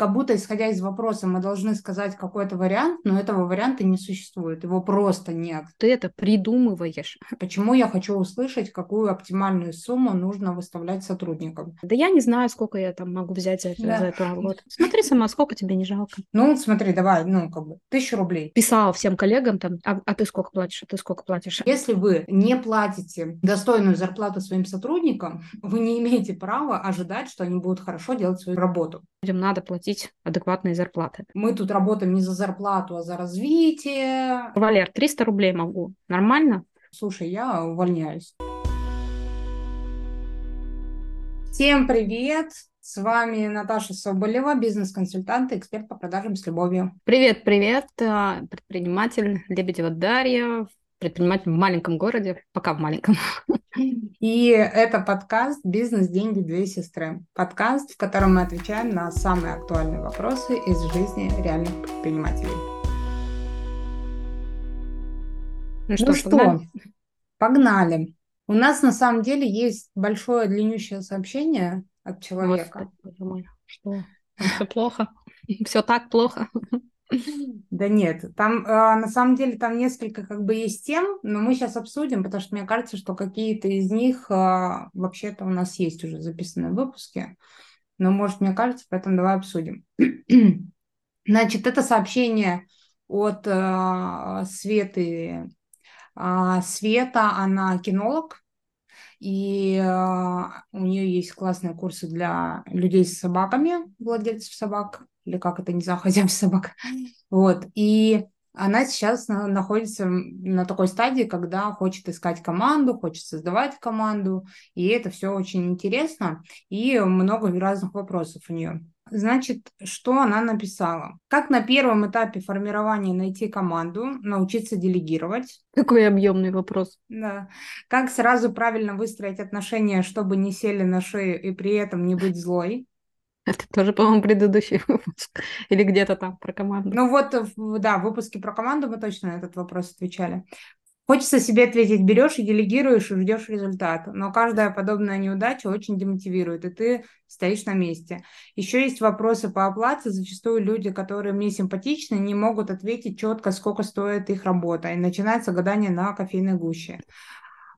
как будто, исходя из вопроса, мы должны сказать какой-то вариант, но этого варианта не существует, его просто нет. Ты это придумываешь. Почему я хочу услышать, какую оптимальную сумму нужно выставлять сотрудникам? Да я не знаю, сколько я там могу взять за, да. за эту работу. Смотри сама, сколько тебе не жалко. Ну, смотри, давай, ну, как бы, тысячу рублей. Писала всем коллегам там, а, а ты сколько платишь, а ты сколько платишь? Если вы не платите достойную зарплату своим сотрудникам, вы не имеете права ожидать, что они будут хорошо делать свою работу. Людям надо платить адекватные зарплаты. Мы тут работаем не за зарплату, а за развитие. Валер, 300 рублей могу. Нормально? Слушай, я увольняюсь. Всем привет! С вами Наташа Соболева, бизнес-консультант и эксперт по продажам с любовью. Привет, привет, а, предприниматель Лебедева Дарья, предприниматель в маленьком городе, пока в маленьком. И это подкаст «Бизнес, деньги, две сестры». Подкаст, в котором мы отвечаем на самые актуальные вопросы из жизни реальных предпринимателей. Ну что, ну что погнали? погнали. У нас на самом деле есть большое длиннющее сообщение от человека. Господи, что? Все плохо? Все так плохо? Да нет, там э, на самом деле там несколько как бы есть тем, но мы сейчас обсудим, потому что мне кажется, что какие-то из них э, вообще-то у нас есть уже записанные выпуски, но может мне кажется, поэтому давай обсудим. Значит, это сообщение от э, Светы. Света, она кинолог, и у нее есть классные курсы для людей с собаками, владельцев собак или как это, не знаю, хозяев собак. Вот. И она сейчас находится на такой стадии, когда хочет искать команду, хочет создавать команду, и это все очень интересно, и много разных вопросов у нее. Значит, что она написала? Как на первом этапе формирования найти команду, научиться делегировать? Какой объемный вопрос. Да. Как сразу правильно выстроить отношения, чтобы не сели на шею и при этом не быть злой? Это тоже, по-моему, предыдущий выпуск. Или где-то там про команду. Ну вот, да, в выпуске про команду мы точно на этот вопрос отвечали. Хочется себе ответить, берешь и делегируешь, и ждешь результата. Но каждая подобная неудача очень демотивирует, и ты стоишь на месте. Еще есть вопросы по оплате. Зачастую люди, которые мне симпатичны, не могут ответить четко, сколько стоит их работа. И начинается гадание на кофейной гуще.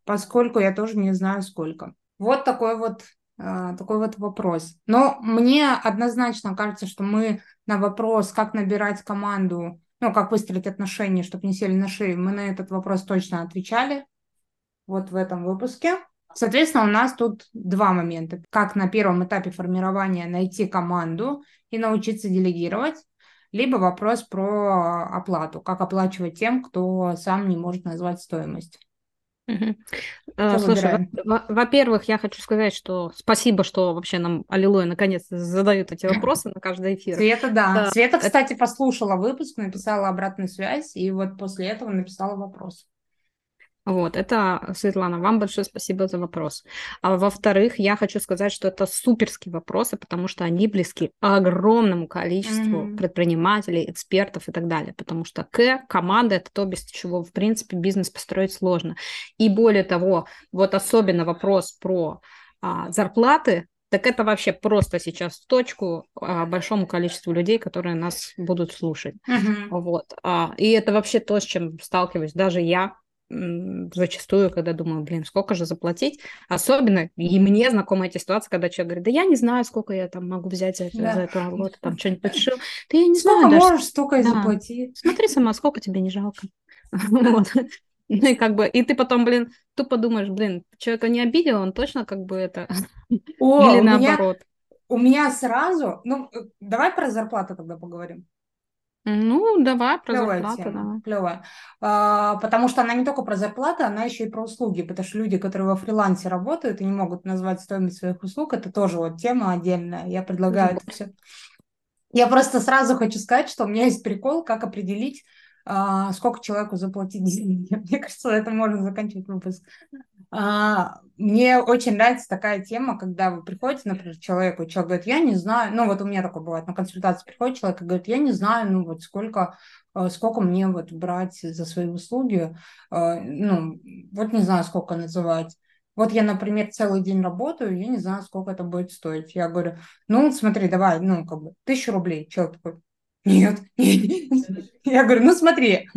Поскольку я тоже не знаю, сколько. Вот такой вот такой вот вопрос. Но мне однозначно кажется, что мы на вопрос, как набирать команду, ну, как выстроить отношения, чтобы не сели на шею, мы на этот вопрос точно отвечали вот в этом выпуске. Соответственно, у нас тут два момента. Как на первом этапе формирования найти команду и научиться делегировать, либо вопрос про оплату, как оплачивать тем, кто сам не может назвать стоимость. Угу. Слушай, во-первых, я хочу сказать, что спасибо, что вообще нам Аллилуйя наконец задают эти вопросы на каждый эфир. Света, да. да. Света, кстати, послушала выпуск, написала обратную связь, и вот после этого написала вопрос. Вот, это, Светлана, вам большое спасибо за вопрос. А во-вторых, я хочу сказать, что это суперские вопросы, потому что они близки огромному количеству mm-hmm. предпринимателей, экспертов и так далее, потому что К, команда, это то, без чего, в принципе, бизнес построить сложно. И более того, вот особенно вопрос про а, зарплаты, так это вообще просто сейчас в точку а, большому количеству людей, которые нас будут слушать. Uh-huh. Вот. А, и это вообще то, с чем сталкиваюсь даже я, зачастую, когда думаю, блин, сколько же заплатить, особенно, и мне знакома эта ситуация, когда человек говорит, да я не знаю, сколько я там могу взять за, да. за эту работу, там что-нибудь подшил, да я не сколько знаю. Сколько можешь, столько и да. заплати. Смотри сама, сколько тебе не жалко. Вот. Ну и как бы, и ты потом, блин, тупо думаешь, блин, человека не обидел, он точно как бы это, О, или наоборот. у меня сразу, ну, э, давай про зарплату тогда поговорим. Ну, давай про Клевая зарплату. Тема, давай. Клевая. А, потому что она не только про зарплату, она еще и про услуги. Потому что люди, которые во фрилансе работают и не могут назвать стоимость своих услуг, это тоже вот тема отдельная. Я предлагаю это все. Я просто сразу хочу сказать, что у меня есть прикол, как определить, а, сколько человеку заплатить денег. Мне кажется, это можно заканчивать выпуск. А, мне очень нравится такая тема, когда вы приходите, например, к человеку, человек говорит, я не знаю, ну вот у меня такое бывает, на консультацию приходит человек и говорит, я не знаю, ну вот сколько, э, сколько мне вот брать за свои услуги, э, ну вот не знаю, сколько называть. вот я, например, целый день работаю, я не знаю, сколько это будет стоить. Я говорю, ну, смотри, давай, ну, как бы, тысячу рублей. Человек такой, нет, нет. Я говорю, ну, смотри,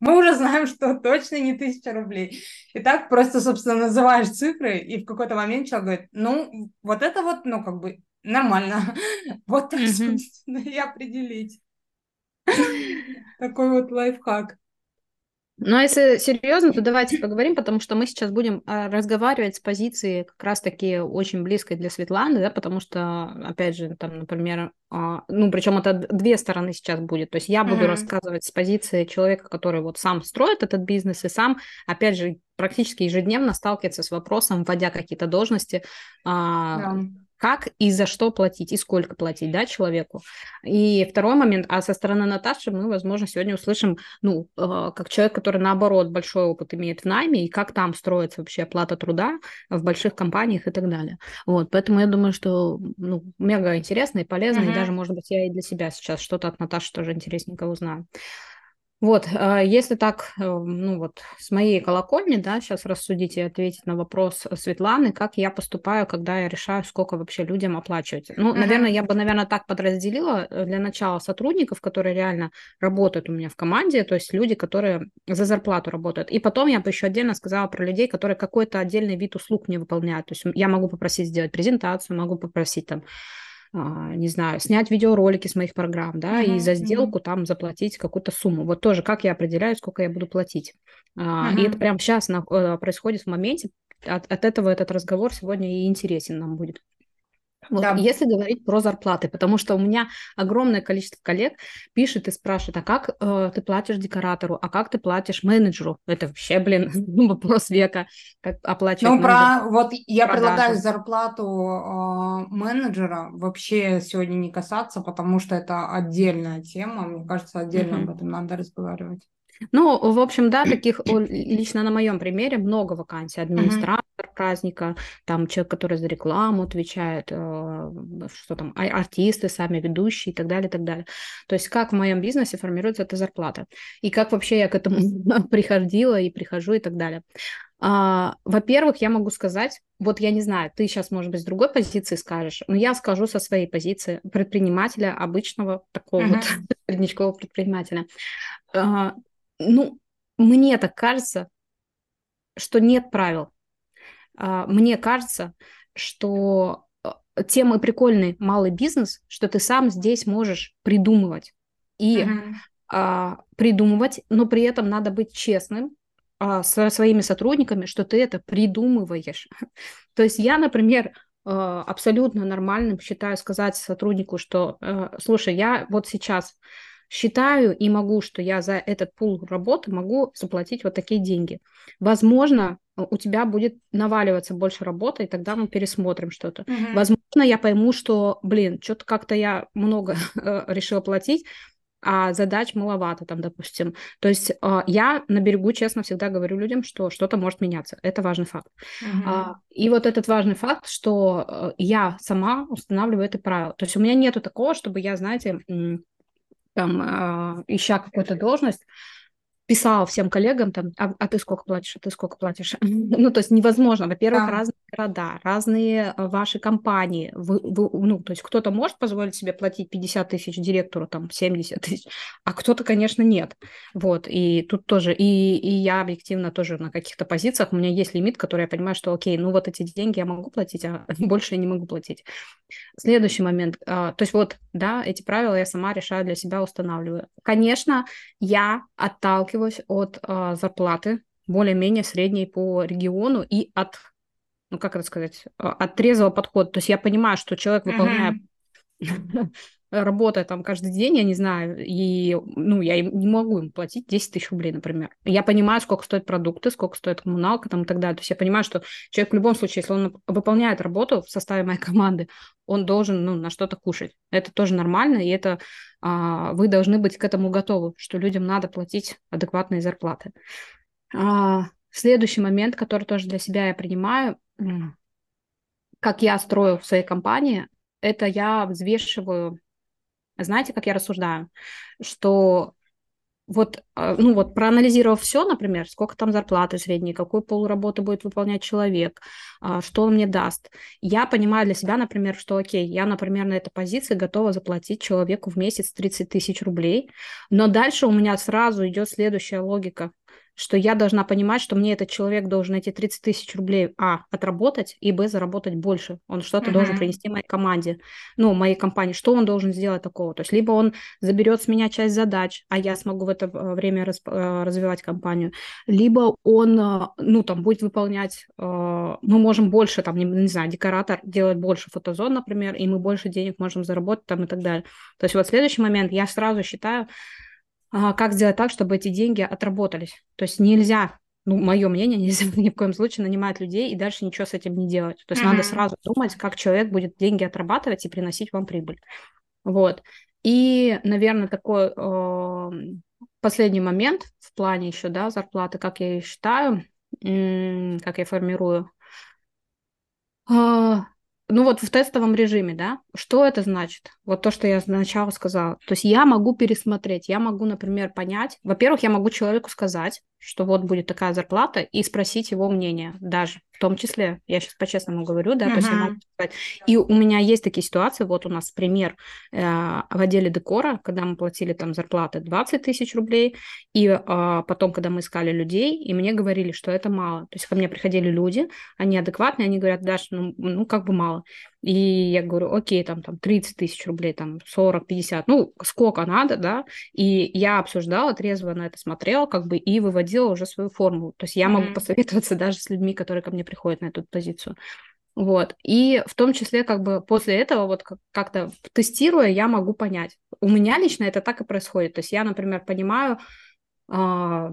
мы уже знаем, что точно не тысяча рублей. И так просто, собственно, называешь цифры, и в какой-то момент человек говорит, ну, вот это вот, ну, как бы, нормально. Вот так, собственно, и определить. Такой вот лайфхак. А если серьезно, то давайте поговорим, потому что мы сейчас будем а, разговаривать с позиции как раз-таки очень близкой для Светланы, да, потому что, опять же, там, например, а, ну, причем это две стороны сейчас будет. То есть я буду mm-hmm. рассказывать с позиции человека, который вот сам строит этот бизнес и сам, опять же, практически ежедневно сталкивается с вопросом, вводя какие-то должности, yeah как и за что платить, и сколько платить, да, человеку. И второй момент, а со стороны Наташи мы, возможно, сегодня услышим, ну, э, как человек, который, наоборот, большой опыт имеет в найме, и как там строится вообще оплата труда в больших компаниях и так далее. Вот, поэтому я думаю, что, ну, мега интересно и полезно, mm-hmm. и даже, может быть, я и для себя сейчас что-то от Наташи тоже интересненько узнаю. Вот, а, если так, э, ну вот, с моей колокольни, да, сейчас рассудить и ответить на вопрос Светланы, как я поступаю, когда я решаю, сколько вообще людям оплачивать. Ну, uh-huh. наверное, я бы, наверное, так подразделила э, для начала сотрудников, которые реально работают у меня в команде, то есть люди, которые за зарплату работают. И потом я бы еще отдельно сказала про людей, которые какой-то отдельный вид услуг не выполняют. То есть я могу попросить сделать презентацию, могу попросить там не знаю, снять видеоролики с моих программ, да, uh-huh, и за сделку uh-huh. там заплатить какую-то сумму. Вот тоже, как я определяю, сколько я буду платить. Uh-huh. И это прямо сейчас на, э, происходит в моменте. От, от этого этот разговор сегодня и интересен нам будет. Вот, да. Если говорить про зарплаты, потому что у меня огромное количество коллег пишет и спрашивает, а как э, ты платишь декоратору, а как ты платишь менеджеру? Это вообще, блин, вопрос века, как оплачивать Ну, про, вот я продажи. предлагаю зарплату э, менеджера вообще сегодня не касаться, потому что это отдельная тема, мне кажется, отдельно mm-hmm. об этом надо разговаривать. Ну, в общем, да, таких лично на моем примере много вакансий. Администратор uh-huh. праздника, там человек, который за рекламу отвечает, э, что там, а, артисты, сами ведущие и так далее, и так далее. То есть как в моем бизнесе формируется эта зарплата. И как вообще я к этому приходила и прихожу и так далее. А, во-первых, я могу сказать, вот я не знаю, ты сейчас, может быть, с другой позиции скажешь, но я скажу со своей позиции предпринимателя, обычного такого uh-huh. вот среднячкового предпринимателя. А, ну, мне так кажется, что нет правил. А, мне кажется, что э, тем и прикольный малый бизнес, что ты сам здесь можешь придумывать. И uh-huh. а, придумывать, но при этом надо быть честным а, со своими сотрудниками, что ты это придумываешь. То есть я, например, абсолютно нормальным считаю сказать сотруднику, что, э, слушай, я вот сейчас считаю и могу, что я за этот пул работы могу заплатить вот такие деньги. Возможно, у тебя будет наваливаться больше работы, и тогда мы пересмотрим что-то. Угу. Возможно, я пойму, что, блин, что-то как-то я много э, решила платить, а задач маловато там, допустим. То есть э, я на берегу, честно, всегда говорю людям, что что-то может меняться. Это важный факт. Uh-huh. А, и вот этот важный факт, что э, я сама устанавливаю это правило. То есть у меня нету такого, чтобы я, знаете, там, э, ища какую-то должность, писала всем коллегам там, а, а ты сколько платишь, а ты сколько платишь. ну, то есть невозможно. Во-первых, да. разные города, разные э, ваши компании. Вы, вы, ну, то есть кто-то может позволить себе платить 50 тысяч директору, там, 70 тысяч, а кто-то, конечно, нет. Вот, и тут тоже, и, и я объективно тоже на каких-то позициях, у меня есть лимит, который я понимаю, что, окей, ну вот эти деньги я могу платить, а больше я не могу платить. Следующий момент, а, то есть вот, да, эти правила я сама решаю для себя, устанавливаю. Конечно, я отталкиваюсь от а, зарплаты, более-менее средней по региону и от, ну как это сказать, а, от трезвого подхода. То есть я понимаю, что человек, выполняя uh-huh. Работая там каждый день, я не знаю, и, ну, я не могу им платить 10 тысяч рублей, например. Я понимаю, сколько стоят продукты, сколько стоит коммуналка там и так далее. То есть я понимаю, что человек в любом случае, если он выполняет работу в составе моей команды, он должен, ну, на что-то кушать. Это тоже нормально, и это а, вы должны быть к этому готовы, что людям надо платить адекватные зарплаты. А, следующий момент, который тоже для себя я принимаю, как я строю в своей компании, это я взвешиваю знаете, как я рассуждаю? Что вот, а, ну вот, проанализировав все, например, сколько там зарплаты средней, какую полуработу будет выполнять человек, а, что он мне даст, я понимаю для себя, например, что, окей, я, например, на этой позиции готова заплатить человеку в месяц 30 тысяч рублей, но дальше у меня сразу идет следующая логика что я должна понимать, что мне этот человек должен эти 30 тысяч рублей, а, отработать, и, б, заработать больше. Он что-то uh-huh. должен принести моей команде, ну, моей компании. Что он должен сделать такого? То есть либо он заберет с меня часть задач, а я смогу в это э, время раз, э, развивать компанию, либо он, э, ну, там, будет выполнять, мы можем больше, там, не, не знаю, декоратор делает больше фотозон, например, и мы больше денег можем заработать там и так далее. То есть вот следующий момент я сразу считаю, как сделать так, чтобы эти деньги отработались. То есть нельзя, ну, мое мнение, нельзя ни в коем случае нанимать людей и дальше ничего с этим не делать. То есть mm-hmm. надо сразу думать, как человек будет деньги отрабатывать и приносить вам прибыль. Вот. И, наверное, такой э, последний момент в плане еще, да, зарплаты, как я ее считаю, как я формирую. А, ну вот в тестовом режиме, да, что это значит? Вот то, что я сначала сказала. То есть я могу пересмотреть, я могу, например, понять. Во-первых, я могу человеку сказать, что вот будет такая зарплата, и спросить его мнение даже, в том числе, я сейчас по-честному говорю, да, uh-huh. то есть я могу сказать. И у меня есть такие ситуации, вот у нас пример э, в отделе декора, когда мы платили там зарплаты 20 тысяч рублей, и э, потом, когда мы искали людей, и мне говорили, что это мало. То есть ко мне приходили люди, они адекватные, они говорят, Даш, ну, ну как бы мало. И я говорю, окей, там, там 30 тысяч рублей, там 40, 50, ну, сколько надо, да, и я обсуждала, трезво на это смотрела, как бы, и выводила уже свою формулу. То есть я mm-hmm. могу посоветоваться даже с людьми, которые ко мне приходят на эту позицию. Вот. И в том числе, как бы после этого, вот как-то тестируя, я могу понять. У меня лично это так и происходит. То есть я, например, понимаю, а,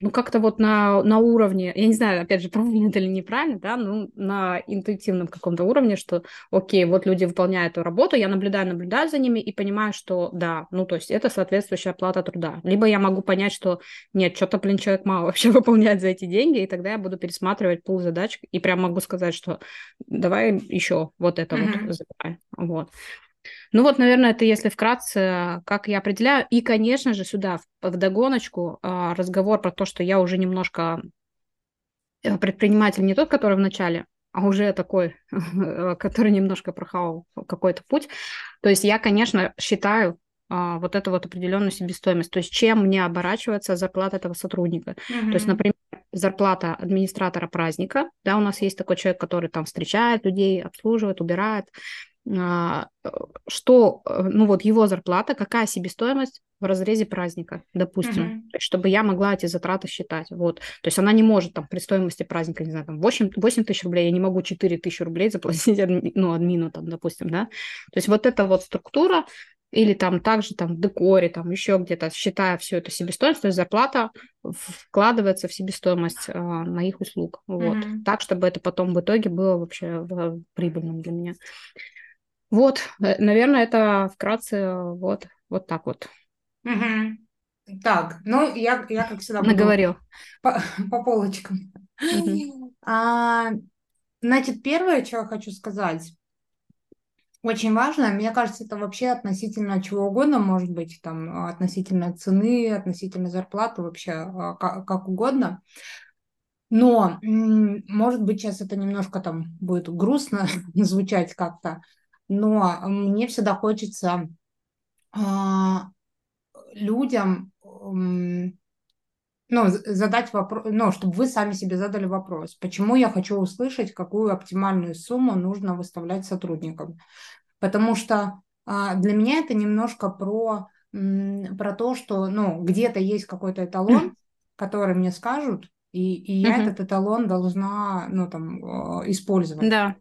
ну, как-то вот на, на уровне, я не знаю, опять же, правильно это или неправильно, да, ну, на интуитивном каком-то уровне, что, окей, вот люди выполняют эту работу, я наблюдаю, наблюдаю за ними и понимаю, что да, ну, то есть это соответствующая оплата труда. Либо я могу понять, что нет, что-то, блин, человек мало вообще выполняет за эти деньги, и тогда я буду пересматривать пул задач и прям могу сказать, что давай еще вот это mm-hmm. вот забирай. Вот. Ну вот, наверное, это если вкратце, как я определяю. И, конечно же, сюда в догоночку а, разговор про то, что я уже немножко э, предприниматель не тот, который в начале, а уже такой, который немножко прохавал какой-то путь. То есть я, конечно, считаю а, вот эту вот определенную себестоимость. То есть чем мне оборачивается зарплата этого сотрудника. Mm-hmm. То есть, например, зарплата администратора праздника, да, у нас есть такой человек, который там встречает людей, обслуживает, убирает, что, э, ну вот его зарплата, какая себестоимость в разрезе праздника, допустим, uh-huh. чтобы я могла эти затраты считать, вот, то есть она не может там при стоимости праздника, не знаю, там 8, 8 тысяч рублей, я не могу 4 тысячи рублей заплатить, ну, админу там, допустим, да, то есть вот эта вот структура, или там также там в декоре, там еще где-то, считая все это себестоимость, то есть зарплата вкладывается в себестоимость э, моих услуг, вот, mm-hmm. так, чтобы это потом в итоге было вообще прибыльным для меня. Вот, э, наверное, это вкратце вот, вот так вот. Угу. Так, ну я, я как всегда наговорил по, по полочкам. Угу. А, значит, первое, что я хочу сказать, очень важно, мне кажется, это вообще относительно чего угодно может быть, там, относительно цены, относительно зарплаты, вообще а, как, как угодно. Но, может быть, сейчас это немножко там будет грустно звучать как-то, но мне всегда хочется э, людям э, ну, задать вопрос, ну, чтобы вы сами себе задали вопрос, почему я хочу услышать, какую оптимальную сумму нужно выставлять сотрудникам. Потому что э, для меня это немножко про, э, про то, что ну, где-то есть какой-то эталон, который мне скажут, и, и я этот эталон должна ну, там, э, использовать. Да.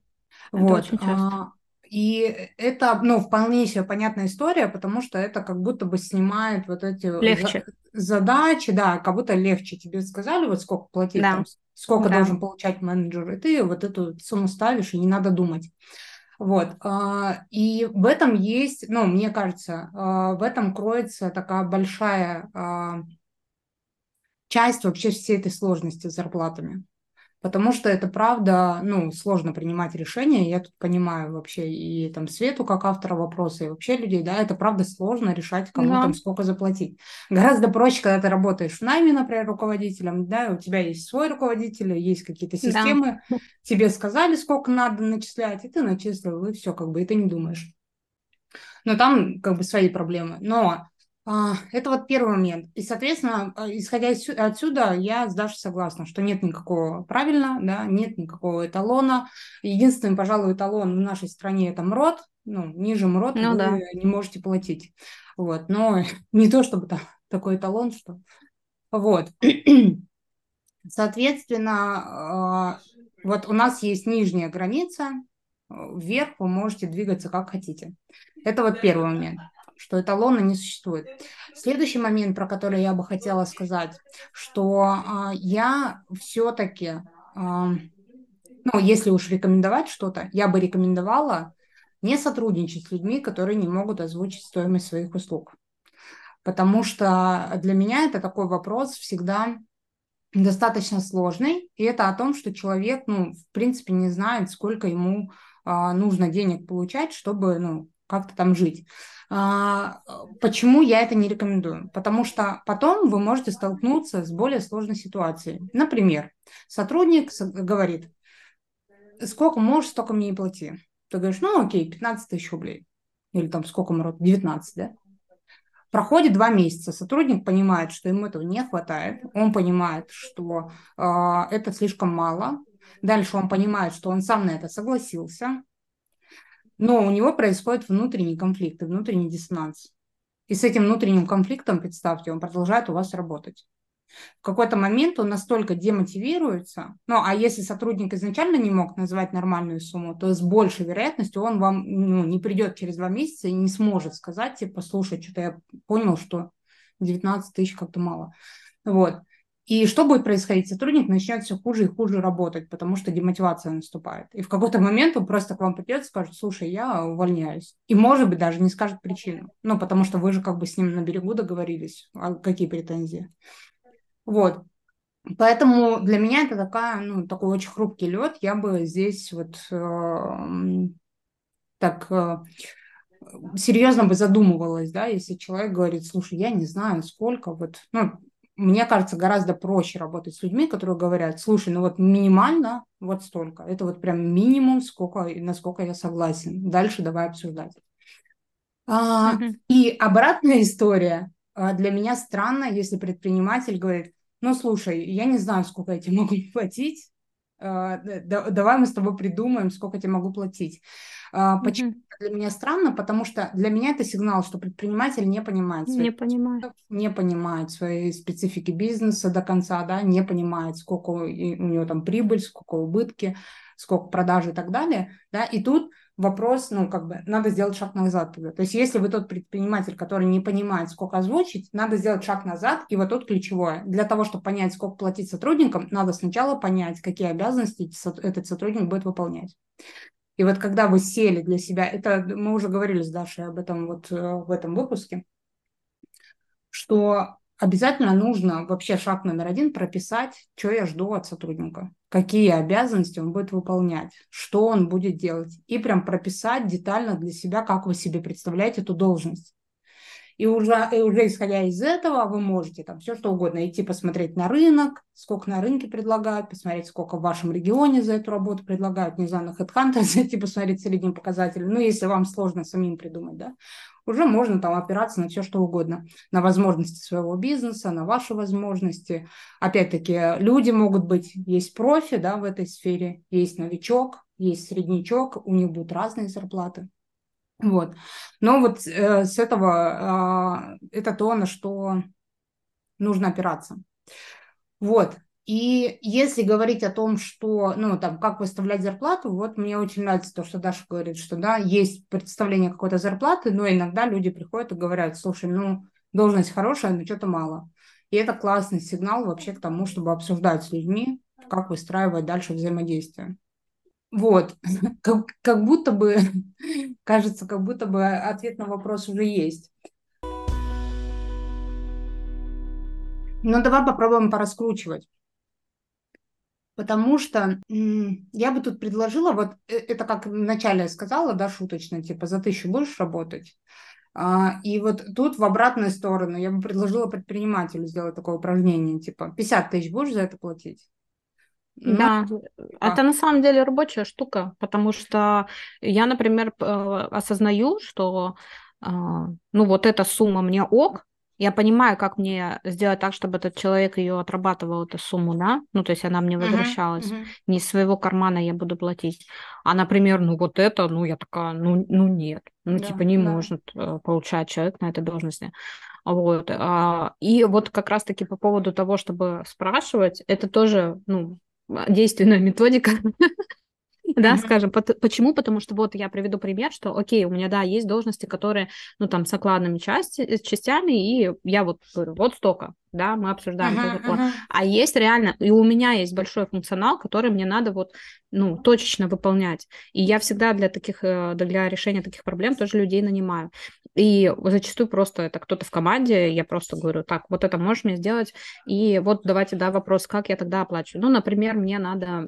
Вот. Это очень часто. И это, ну, вполне себе понятная история, потому что это как будто бы снимает вот эти легче. задачи, да, как будто легче. Тебе сказали, вот сколько платить, да. там, сколько да. должен получать менеджер, и ты вот эту сумму ставишь, и не надо думать. Вот. А, и в этом есть, ну, мне кажется, а, в этом кроется такая большая а, часть вообще всей этой сложности с зарплатами. Потому что это правда, ну, сложно принимать решения. Я тут понимаю вообще и там Свету как автора вопроса, и вообще людей, да, это правда сложно решать, кому да. там сколько заплатить. Гораздо проще, когда ты работаешь в найме, например, руководителем, да, у тебя есть свой руководитель, есть какие-то системы, да. тебе сказали, сколько надо начислять, и ты начислил, и все, как бы, и ты не думаешь. Но там как бы свои проблемы. Но это вот первый момент. И, соответственно, а, исходя отсюда, я с Дашей согласна, что нет никакого правильно, да, нет никакого эталона. Единственный, пожалуй, эталон в нашей стране – это МРОД. Ну, ниже МРОД ну, вы да. не можете платить. Вот. Но не то, чтобы там такой эталон, что... Вот. Соответственно, а, вот у нас есть нижняя граница, вверх вы можете двигаться как хотите. Это вот первый момент что эталона не существует. Следующий момент, про который я бы хотела сказать, что а, я все-таки, а, ну, если уж рекомендовать что-то, я бы рекомендовала не сотрудничать с людьми, которые не могут озвучить стоимость своих услуг. Потому что для меня это такой вопрос всегда достаточно сложный, и это о том, что человек, ну, в принципе, не знает, сколько ему а, нужно денег получать, чтобы, ну, как-то там жить. А, почему я это не рекомендую? Потому что потом вы можете столкнуться с более сложной ситуацией. Например, сотрудник говорит, сколько можешь, столько мне и плати. Ты говоришь, ну окей, 15 тысяч рублей. Или там сколько морот, 19, да? Проходит два месяца, сотрудник понимает, что ему этого не хватает, он понимает, что э, это слишком мало, дальше он понимает, что он сам на это согласился, но у него происходит внутренний конфликт и внутренний диссонанс. И с этим внутренним конфликтом, представьте, он продолжает у вас работать. В какой-то момент он настолько демотивируется, ну, а если сотрудник изначально не мог назвать нормальную сумму, то с большей вероятностью он вам ну, не придет через два месяца и не сможет сказать, типа, слушай, что-то я понял, что 19 тысяч как-то мало. Вот. И что будет происходить? Сотрудник начнет все хуже и хуже работать, потому что демотивация наступает. И в какой-то момент он просто к вам придет и скажет, слушай, я увольняюсь. И, может быть, даже не скажет причину. Ну, потому что вы же как бы с ним на берегу договорились. А какие претензии? Вот. Поэтому для меня это такая, ну, такой очень хрупкий лед. Я бы здесь вот э, так э, серьезно бы задумывалась, да, если человек говорит, слушай, я не знаю, сколько, вот, ну, мне кажется, гораздо проще работать с людьми, которые говорят, слушай, ну вот минимально вот столько. Это вот прям минимум, сколько, насколько я согласен. Дальше давай обсуждать. А, И обратная история. А, для меня странно, если предприниматель говорит, ну слушай, я не знаю, сколько я тебе могу платить, давай мы с тобой придумаем, сколько я тебе могу платить. А, почему mm-hmm. для меня странно? Потому что для меня это сигнал, что предприниматель не понимает, не понимает, не понимает своей специфики бизнеса до конца, да, не понимает, сколько у него там прибыль, сколько убытки, сколько продажи и так далее, да, и тут вопрос, ну, как бы, надо сделать шаг назад. То есть, если вы тот предприниматель, который не понимает, сколько озвучить, надо сделать шаг назад, и вот тут ключевое. Для того, чтобы понять, сколько платить сотрудникам, надо сначала понять, какие обязанности этот сотрудник будет выполнять. И вот когда вы сели для себя, это мы уже говорили с Дашей об этом вот э, в этом выпуске, что обязательно нужно вообще шаг номер один прописать, что я жду от сотрудника, какие обязанности он будет выполнять, что он будет делать, и прям прописать детально для себя, как вы себе представляете эту должность. И уже, и уже исходя из этого вы можете там все что угодно идти посмотреть на рынок, сколько на рынке предлагают, посмотреть, сколько в вашем регионе за эту работу предлагают, не знаю, на HeadHunter зайти посмотреть средние показатели. Ну, если вам сложно самим придумать, да, уже можно там опираться на все что угодно, на возможности своего бизнеса, на ваши возможности. Опять-таки, люди могут быть, есть профи, да, в этой сфере, есть новичок, есть среднячок, у них будут разные зарплаты. Вот. Но вот э, с этого э, это то, на что нужно опираться. Вот. И если говорить о том, что, ну, там, как выставлять зарплату, вот мне очень нравится то, что Даша говорит, что, да, есть представление какой-то зарплаты, но иногда люди приходят и говорят, слушай, ну, должность хорошая, но что-то мало. И это классный сигнал вообще к тому, чтобы обсуждать с людьми, как выстраивать дальше взаимодействие. Вот, как, как будто бы, кажется, как будто бы ответ на вопрос уже есть. Но давай попробуем пораскручивать. Потому что я бы тут предложила, вот э, это как вначале сказала, да, шуточно, типа за тысячу будешь работать. А, и вот тут в обратную сторону я бы предложила предпринимателю сделать такое упражнение, типа 50 тысяч будешь за это платить? Ну, да, а. это на самом деле рабочая штука, потому что я, например, осознаю, что а, ну вот эта сумма мне ок, я понимаю, как мне сделать так, чтобы этот человек ее отрабатывал, эту сумму, да, ну, то есть она мне возвращалась, uh-huh, uh-huh. не из своего кармана я буду платить. А, например, ну, вот это, ну, я такая, ну, ну нет, ну, да, типа, не да. может э, получать человек на этой должности. Вот. А, и вот как раз-таки по поводу того, чтобы спрашивать, это тоже, ну, действенная методика, да, скажем. Почему? Потому что вот я приведу пример, что, окей, у меня, да, есть должности, которые, ну, там, с окладными части, э, частями, и я вот говорю, вот столько, да, мы обсуждаем uh-huh, этот закон. Uh-huh. А есть реально, и у меня есть большой функционал, который мне надо вот, ну, точечно выполнять. И я всегда для таких, э, для решения таких проблем тоже людей нанимаю. И зачастую просто это кто-то в команде, я просто говорю, так, вот это можешь мне сделать, и вот давайте, да, вопрос, как я тогда оплачиваю. Ну, например, мне надо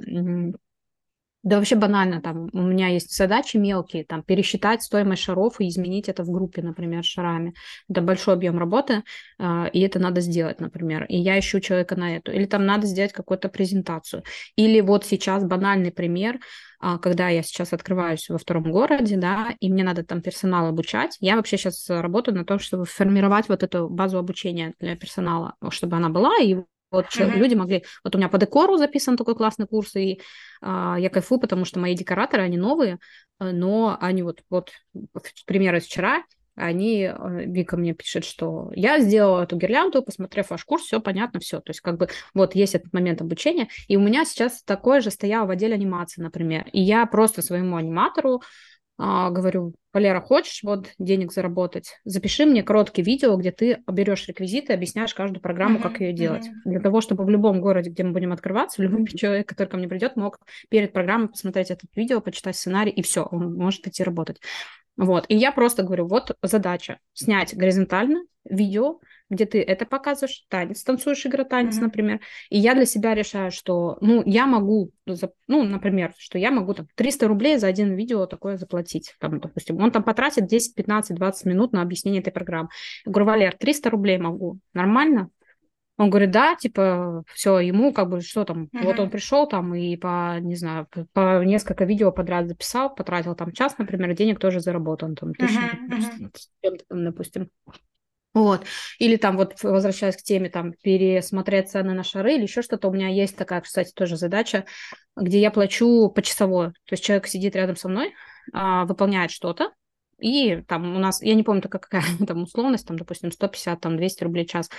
да вообще банально, там у меня есть задачи мелкие, там пересчитать стоимость шаров и изменить это в группе, например, шарами. Это большой объем работы, э, и это надо сделать, например. И я ищу человека на эту. Или там надо сделать какую-то презентацию. Или вот сейчас банальный пример, э, когда я сейчас открываюсь во втором городе, да, и мне надо там персонал обучать. Я вообще сейчас работаю на том, чтобы формировать вот эту базу обучения для персонала, чтобы она была, и вот mm-hmm. люди могли... Вот у меня по декору записан такой классный курс, и а, я кайфую, потому что мои декораторы, они новые, э, но они вот, вот пример из вчера, они, э, Вика мне пишет, что я сделала эту гирлянду, посмотрев ваш курс, все понятно, все. То есть как бы вот есть этот момент обучения, и у меня сейчас такое же стояло в отделе анимации, например, и я просто своему аниматору а, говорю, Валера, хочешь вот денег заработать? Запиши мне короткое видео, где ты берешь реквизиты, объясняешь каждую программу, uh-huh, как ее делать. Uh-huh. Для того, чтобы в любом городе, где мы будем открываться, любой человек, который ко мне придет, мог перед программой посмотреть это видео, почитать сценарий, и все, он может идти работать. Вот. И я просто говорю, вот задача снять горизонтально видео, где ты это показываешь, танец, танцуешь игра танец, mm-hmm. например, и я для себя решаю, что, ну, я могу, ну, например, что я могу там 300 рублей за один видео такое заплатить, там, допустим, он там потратит 10, 15, 20 минут на объяснение этой программы. Я говорю, Валер, 300 рублей могу, нормально? Он говорит, да, типа, все, ему как бы, что там, uh-huh. вот он пришел там и по, не знаю, по несколько видео подряд записал, потратил там час, например, денег тоже заработал, он там тысячу, uh-huh. uh-huh. допустим. Вот. Или там вот возвращаясь к теме, там пересмотреть цены на шары или еще что-то. У меня есть такая, кстати, тоже задача, где я плачу почасово. То есть человек сидит рядом со мной, а, выполняет что-то, и там у нас, я не помню, какая там условность, там, допустим, 150, там, 200 рублей в час.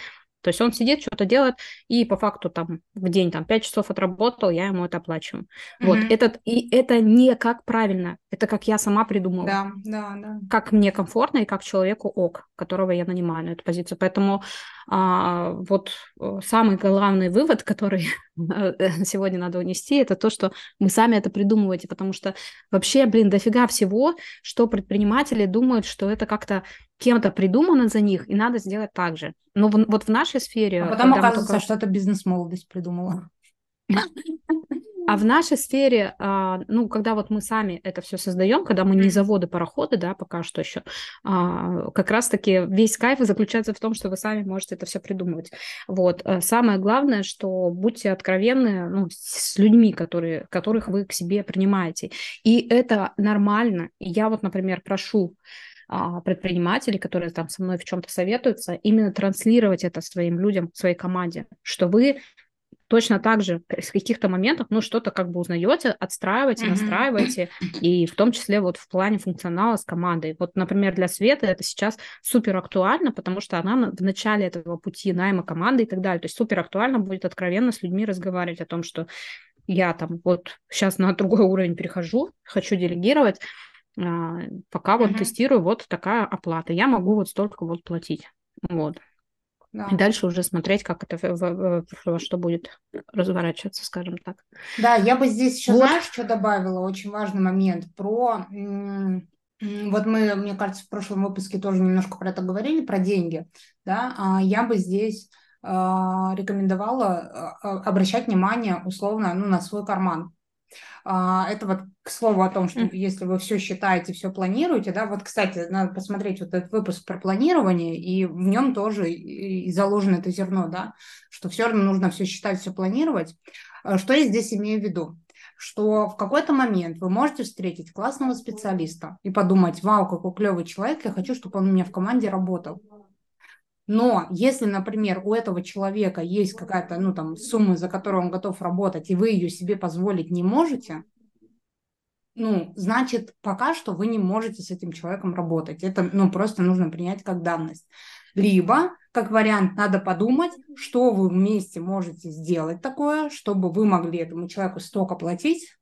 То есть он сидит, что-то делает, и по факту там в день там 5 часов отработал, я ему это оплачиваю. Mm-hmm. Вот, этот, и это не как правильно, это как я сама придумала. Да, да, да. Как мне комфортно и как человеку ок, которого я нанимаю на эту позицию. Поэтому а, вот э, самый главный вывод, который сегодня надо унести, это то, что мы сами это придумываете, потому что вообще, блин, дофига всего, что предприниматели думают, что это как-то кем-то придумано за них, и надо сделать так же. Но в, вот в нашей сфере... А потом оказывается, только... что это бизнес-молодость придумала. А в нашей сфере, а, ну, когда вот мы сами это все создаем, когда мы не заводы, пароходы, да, пока что еще, а, как раз-таки весь кайф заключается в том, что вы сами можете это все придумывать. Вот. Э, самое главное, что будьте откровенны ну, с людьми, которые, которых вы к себе принимаете. И это нормально. Я вот, например, прошу а, предпринимателей, которые там со мной в чем-то советуются, именно транслировать это своим людям, своей команде, что вы точно так же в каких-то моментах, ну, что-то как бы узнаете, отстраиваете, настраиваете, и в том числе вот в плане функционала с командой. Вот, например, для Светы это сейчас супер актуально, потому что она в начале этого пути найма команды и так далее. То есть супер актуально будет откровенно с людьми разговаривать о том, что я там вот сейчас на другой уровень перехожу, хочу делегировать, пока вот тестирую, вот такая оплата. Я могу вот столько вот платить. Вот. Да. И дальше уже смотреть, как это во, во что будет разворачиваться, скажем так. Да, я бы здесь еще, вот. знаешь, что добавила? Очень важный момент про... Вот мы, мне кажется, в прошлом выпуске тоже немножко про это говорили, про деньги. Да? А я бы здесь рекомендовала обращать внимание условно ну, на свой карман. А, это вот к слову о том, что если вы все считаете, все планируете, да, вот, кстати, надо посмотреть вот этот выпуск про планирование, и в нем тоже и заложено это зерно, да, что все равно нужно все считать, все планировать. А, что я здесь имею в виду? что в какой-то момент вы можете встретить классного специалиста и подумать, вау, какой клевый человек, я хочу, чтобы он у меня в команде работал. Но если, например, у этого человека есть какая-то, ну, там, сумма, за которую он готов работать, и вы ее себе позволить не можете, ну, значит, пока что вы не можете с этим человеком работать. Это, ну, просто нужно принять как данность. Либо, как вариант, надо подумать, что вы вместе можете сделать такое, чтобы вы могли этому человеку столько платить,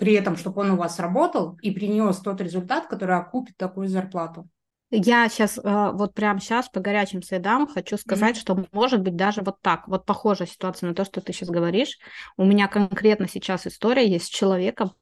при этом, чтобы он у вас работал и принес тот результат, который окупит такую зарплату. Я сейчас, э, вот прямо сейчас по горячим следам хочу сказать, mm-hmm. что может быть даже вот так, вот похожая ситуация на то, что ты сейчас говоришь. У меня конкретно сейчас история есть с человеком,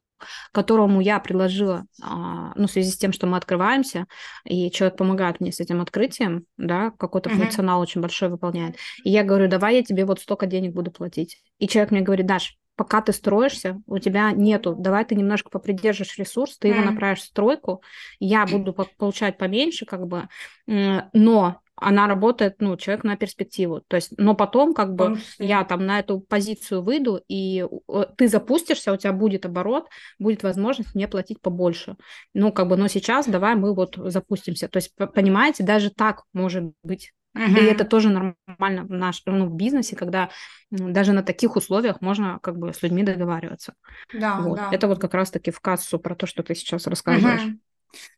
которому я предложила, а, ну, в связи с тем, что мы открываемся, и человек помогает мне с этим открытием, да, какой-то mm-hmm. функционал очень большой выполняет. И я говорю, давай я тебе вот столько денег буду платить. И человек мне говорит, Даш, пока ты строишься, у тебя нету, давай ты немножко попридержишь ресурс, ты mm. его направишь в стройку, я буду получать поменьше, как бы, но она работает, ну, человек на перспективу. То есть, но потом, как бы, я там на эту позицию выйду, и ты запустишься, у тебя будет оборот, будет возможность мне платить побольше. Ну, как бы, но сейчас давай мы вот запустимся. То есть, понимаете, даже так может быть. Uh-huh. И это тоже нормально в нашем ну, бизнесе, когда даже на таких условиях можно как бы с людьми договариваться. Да, вот. да. Это вот как раз-таки в кассу про то, что ты сейчас рассказываешь. Uh-huh.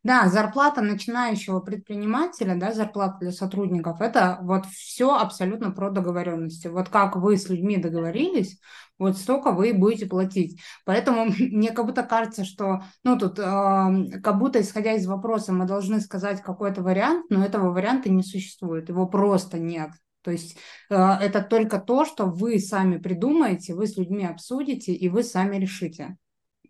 Да, зарплата начинающего предпринимателя, да, зарплата для сотрудников, это вот все абсолютно про договоренности. Вот как вы с людьми договорились, вот столько вы будете платить. Поэтому мне как будто кажется, что, ну, тут э, как будто, исходя из вопроса, мы должны сказать какой-то вариант, но этого варианта не существует, его просто нет. То есть э, это только то, что вы сами придумаете, вы с людьми обсудите, и вы сами решите.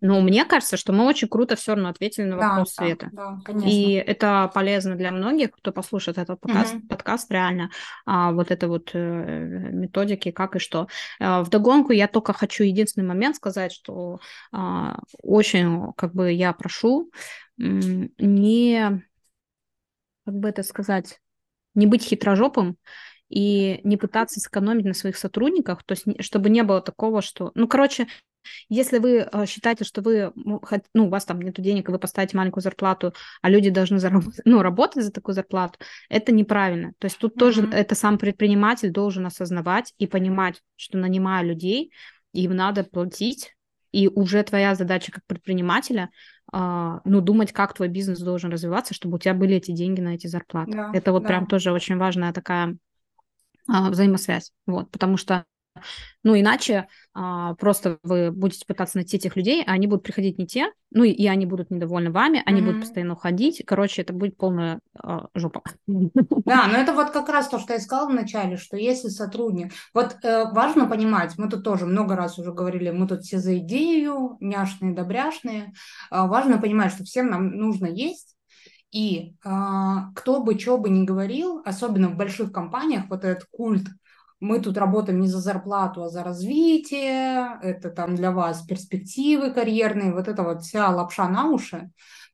Ну, мне кажется, что мы очень круто все равно ответили на вопрос да, Света. Да, да, И это полезно для многих, кто послушает этот подкаст, угу. подкаст реально, а, вот это вот э, методики, как и что. А, вдогонку я только хочу единственный момент сказать, что а, очень, как бы, я прошу не, как бы это сказать, не быть хитрожопым и не пытаться сэкономить на своих сотрудниках, то есть чтобы не было такого, что, ну, короче, если вы э, считаете, что вы, ну, у вас там нет денег, и вы поставите маленькую зарплату, а люди должны заработать, ну, работать за такую зарплату, это неправильно. То есть тут mm-hmm. тоже это сам предприниматель должен осознавать и понимать, что нанимая людей, им надо платить, и уже твоя задача как предпринимателя, э, ну, думать, как твой бизнес должен развиваться, чтобы у тебя были эти деньги на эти зарплаты. Да, это вот да. прям тоже очень важная такая э, взаимосвязь, вот, потому что ну, иначе а, просто вы будете пытаться найти этих людей, а они будут приходить не те, ну, и, и они будут недовольны вами, они mm-hmm. будут постоянно уходить. Короче, это будет полная а, жопа. Да, но это вот как раз то, что я сказала вначале, что если сотрудник... Вот э, важно понимать, мы тут тоже много раз уже говорили, мы тут все за идею, няшные, добряшные. Э, важно понимать, что всем нам нужно есть, и э, кто бы что бы ни говорил, особенно в больших компаниях, вот этот культ мы тут работаем не за зарплату, а за развитие, это там для вас перспективы карьерные, вот это вот вся лапша на уши,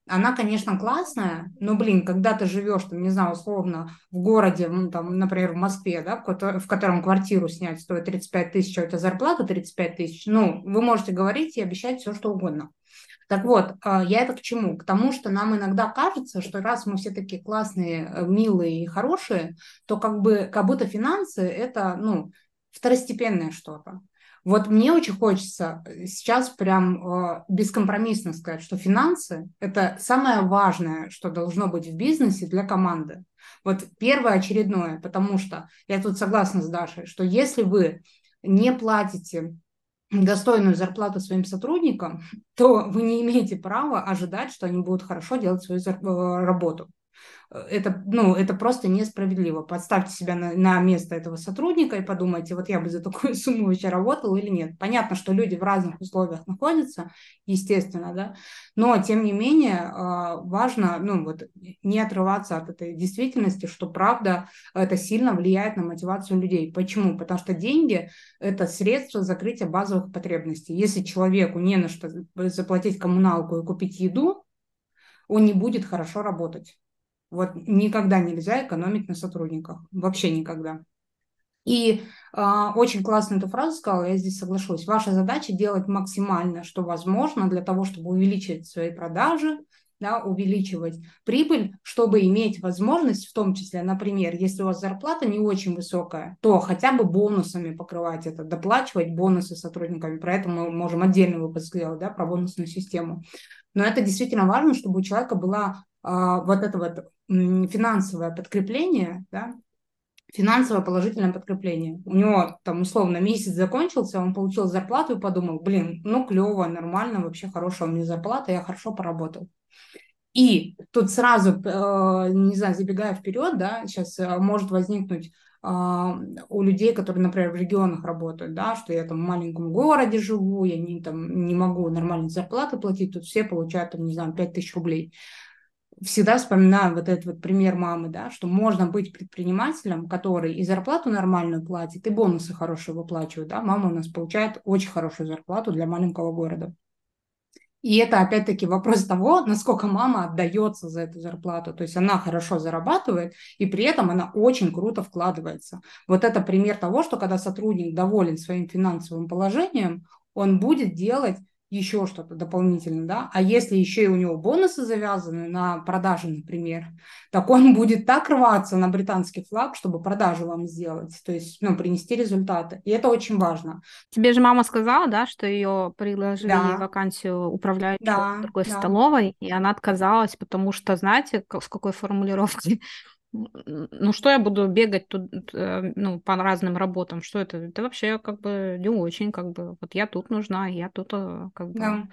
она, конечно, классная, но, блин, когда ты живешь, там, не знаю, условно, в городе, ну, там, например, в Москве, да, в котором квартиру снять стоит 35 тысяч, а у тебя зарплата 35 тысяч, ну, вы можете говорить и обещать все, что угодно. Так вот, а, я это к чему? К тому, что нам иногда кажется, что раз мы все такие классные, э, милые и хорошие, то как бы как будто финансы это, ну, второстепенное что-то. Вот мне очень хочется э, сейчас прям э, бескомпромиссно сказать, что финансы – это самое важное, что должно быть в бизнесе для команды. Вот первое очередное, потому что я тут согласна с Дашей, что если вы не платите достойную зарплату своим сотрудникам, то вы не имеете права ожидать, что они будут хорошо делать свою э, работу. Это, ну, это просто несправедливо. Подставьте себя на, на место этого сотрудника и подумайте, вот я бы за такую сумму вообще работал или нет. Понятно, что люди в разных условиях находятся, естественно, да, но тем не менее а, важно, ну, вот не отрываться от этой действительности, что правда это сильно влияет на мотивацию людей. Почему? Потому что деньги – это средство закрытия базовых потребностей. Если человеку не на что заплатить коммуналку и купить еду, он не будет хорошо работать. Вот никогда нельзя экономить на сотрудниках. Вообще никогда. И э, очень классно эту фразу сказала, я здесь соглашусь. Ваша задача делать максимально, что возможно, для того, чтобы увеличить свои продажи, да, увеличивать прибыль, чтобы иметь возможность, в том числе, например, если у вас зарплата не очень высокая, то хотя бы бонусами покрывать это, доплачивать бонусы сотрудниками. Про это мы можем отдельный выпуск сделать, да, про бонусную систему. Но это действительно важно, чтобы у человека была а, вот это вот финансовое подкрепление, да, финансовое положительное подкрепление. У него там условно месяц закончился, он получил зарплату и подумал, блин, ну клево, нормально, вообще хорошая у меня зарплата, я хорошо поработал. И тут сразу, э, не знаю, забегая вперед, да, сейчас э, может возникнуть а, у людей, которые, например, в регионах работают, да, что я там в маленьком городе живу, я не, там, не могу нормальные зарплаты платить, тут все получают, там, не знаю, 5 тысяч рублей всегда вспоминаю вот этот вот пример мамы, да, что можно быть предпринимателем, который и зарплату нормальную платит, и бонусы хорошие выплачивает. Да. Мама у нас получает очень хорошую зарплату для маленького города. И это опять-таки вопрос того, насколько мама отдается за эту зарплату. То есть она хорошо зарабатывает, и при этом она очень круто вкладывается. Вот это пример того, что когда сотрудник доволен своим финансовым положением, он будет делать еще что-то дополнительно, да, а если еще и у него бонусы завязаны на продажи, например, так он будет так рваться на британский флаг, чтобы продажу вам сделать, то есть, ну, принести результаты, и это очень важно. Тебе же мама сказала, да, что ее предложили да. вакансию управляющего да, другой да. столовой, и она отказалась, потому что, знаете, с какой формулировкой? Ну что я буду бегать тут, э, ну, по разным работам, что это? Это вообще как бы не очень, как бы, вот я тут нужна, я тут э, как бы... Да.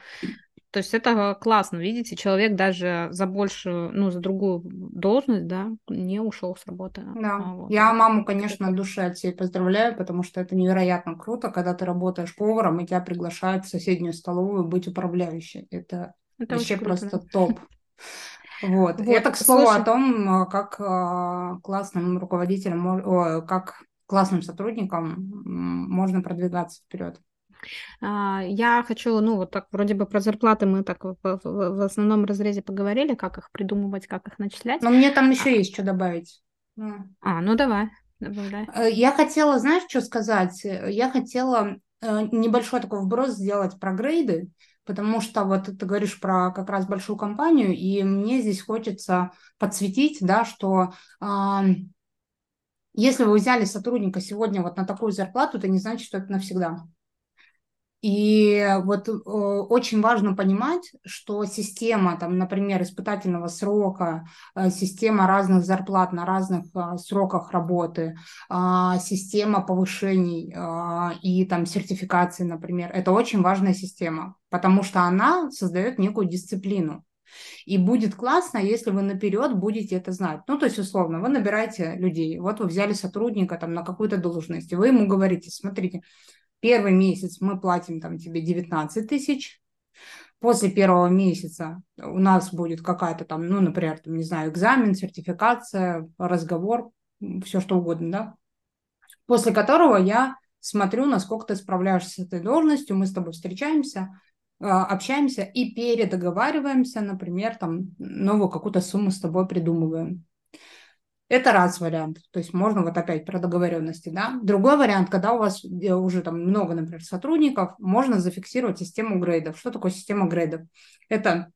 То есть это классно, видите, человек даже за большую, ну, за другую должность, да, не ушел с работы. Да, а вот. я маму, конечно, от души от всей поздравляю, потому что это невероятно круто, когда ты работаешь поваром, и тебя приглашают в соседнюю столовую быть управляющей. Это, это вообще просто топ. Вот. вот. Это, к слову, Слушай... о том, а, как а, классным руководителям, как классным сотрудникам можно продвигаться вперед. А, я хочу, ну, вот так вроде бы про зарплаты мы так в, в, в основном разрезе поговорили, как их придумывать, как их начислять. Но мне там еще есть что добавить. А, ну давай, добавляй. Э, я хотела, знаешь, что сказать? Я хотела э, небольшой такой вброс сделать про грейды потому что вот ты говоришь про как раз большую компанию, и мне здесь хочется подсветить, да, что э, если вы взяли сотрудника сегодня вот на такую зарплату, это не значит, что это навсегда. И вот э, очень важно понимать, что система, там, например, испытательного срока, э, система разных зарплат на разных э, сроках работы, э, система повышений э, и там сертификации, например, это очень важная система, потому что она создает некую дисциплину. И будет классно, если вы наперед будете это знать. Ну, то есть, условно, вы набираете людей, вот вы взяли сотрудника там на какую-то должность, и вы ему говорите, смотрите, Первый месяц мы платим там тебе 19 тысяч. После первого месяца у нас будет какая-то там, ну, например, там, не знаю, экзамен, сертификация, разговор, все что угодно, да. После которого я смотрю, насколько ты справляешься с этой должностью, мы с тобой встречаемся, а, общаемся и передоговариваемся, например, там новую какую-то сумму с тобой придумываем. Это раз вариант, то есть можно вот опять про договоренности, да. Другой вариант, когда у вас э, уже там много, например, сотрудников, можно зафиксировать систему грейдов. Что такое система грейдов? Это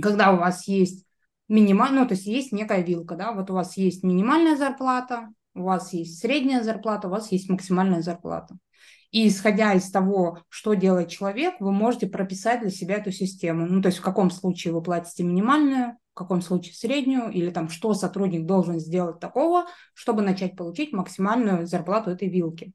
когда у вас есть минимальная, ну, то есть есть некая вилка, да, вот у вас есть минимальная зарплата, у вас есть средняя зарплата, у вас есть максимальная зарплата. И исходя из того, что делает человек, вы можете прописать для себя эту систему. Ну, то есть в каком случае вы платите минимальную, в каком случае среднюю, или там что сотрудник должен сделать такого, чтобы начать получить максимальную зарплату этой вилки.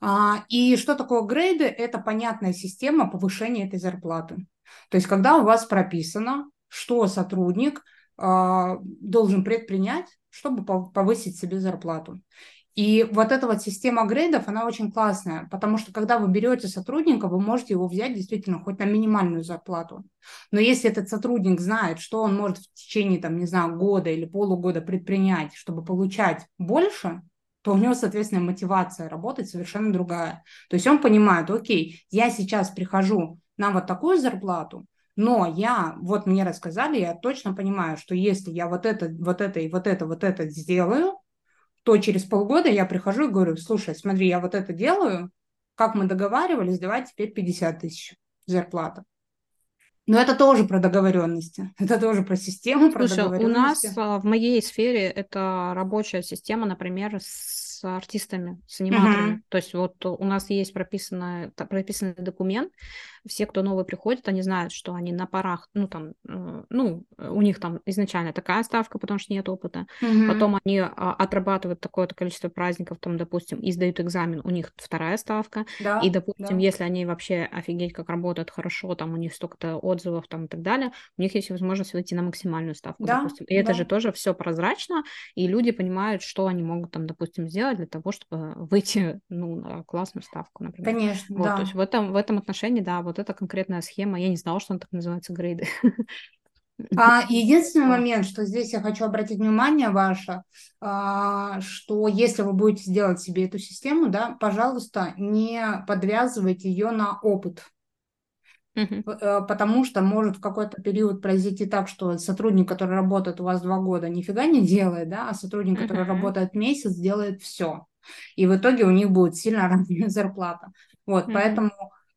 А, и что такое грейды? Это понятная система повышения этой зарплаты. То есть когда у вас прописано, что сотрудник э, должен предпринять, чтобы повысить себе зарплату. И вот эта вот система грейдов, она очень классная, потому что когда вы берете сотрудника, вы можете его взять действительно хоть на минимальную зарплату. Но если этот сотрудник знает, что он может в течение, там, не знаю, года или полугода предпринять, чтобы получать больше, то у него, соответственно, мотивация работать совершенно другая. То есть он понимает, окей, я сейчас прихожу на вот такую зарплату, но я, вот мне рассказали, я точно понимаю, что если я вот это, вот это и вот это, вот это сделаю, то через полгода я прихожу и говорю, слушай, смотри, я вот это делаю, как мы договаривались, давай теперь 50 тысяч зарплата. Но это тоже про договоренности. Это тоже про систему, про Слушай, договоренности. У нас а, в моей сфере это рабочая система, например, с артистами, с аниматорами. Uh-huh. То есть вот у нас есть прописанный, прописанный документ, все, кто новый приходит, они знают, что они на парах, ну, там, э, ну, у них там изначально такая ставка, потому что нет опыта. Mm-hmm. Потом они а, отрабатывают такое-то количество праздников, там, допустим, и сдают экзамен, у них вторая ставка. Да, и, допустим, да. если они вообще офигеть как работают хорошо, там, у них столько-то отзывов, там, и так далее, у них есть возможность выйти на максимальную ставку, да, допустим. И да. это же тоже все прозрачно, и люди понимают, что они могут там, допустим, сделать для того, чтобы выйти, ну, на классную ставку, например. Конечно, вот, да. То есть в этом, в этом отношении, да, вот эта конкретная схема. Я не знала, что она так называется, грейды. А, единственный момент, что здесь я хочу обратить внимание ваше, а, что если вы будете делать себе эту систему, да, пожалуйста, не подвязывайте ее на опыт. Uh-huh. Потому что может в какой-то период произойти так, что сотрудник, который работает у вас два года, нифига не делает, да, а сотрудник, который работает месяц, делает все. И в итоге у них будет сильно разная зарплата. Вот, uh-huh. поэтому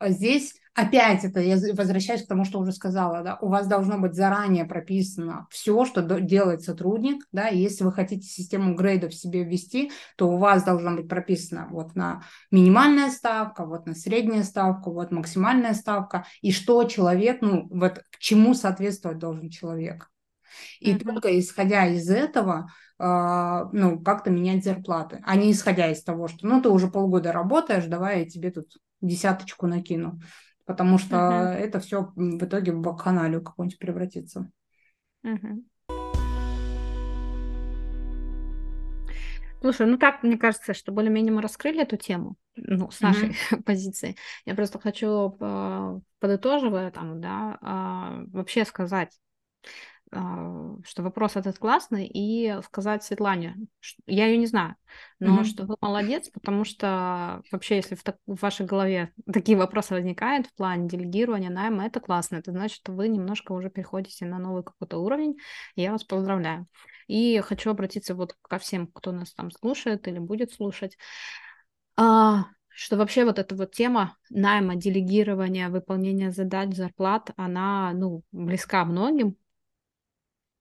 здесь опять это я возвращаюсь к тому, что уже сказала, да, у вас должно быть заранее прописано все, что делает сотрудник, да, и если вы хотите систему грейдов себе ввести, то у вас должно быть прописано вот на минимальная ставка, вот на средняя ставка, вот максимальная ставка, и что человек, ну, вот к чему соответствовать должен человек. И mm-hmm. только исходя из этого, э, ну, как-то менять зарплаты, а не исходя из того, что, ну, ты уже полгода работаешь, давай я тебе тут десяточку накину потому что uh-huh. это все в итоге в вакханалию какую-нибудь превратится. Uh-huh. Слушай, ну так, мне кажется, что более-менее мы раскрыли эту тему, ну, с нашей mm-hmm. позиции. Я просто хочу, а, подытоживая там, да, а, вообще сказать, что вопрос этот классный, и сказать Светлане, я ее не знаю, но mm-hmm. что вы молодец, потому что вообще, если в, так, в вашей голове такие вопросы возникают в плане делегирования найма, это классно, это значит, что вы немножко уже переходите на новый какой-то уровень, и я вас поздравляю. И хочу обратиться вот ко всем, кто нас там слушает или будет слушать, а, что вообще вот эта вот тема найма, делегирования, выполнения задач, зарплат, она, ну, близка многим,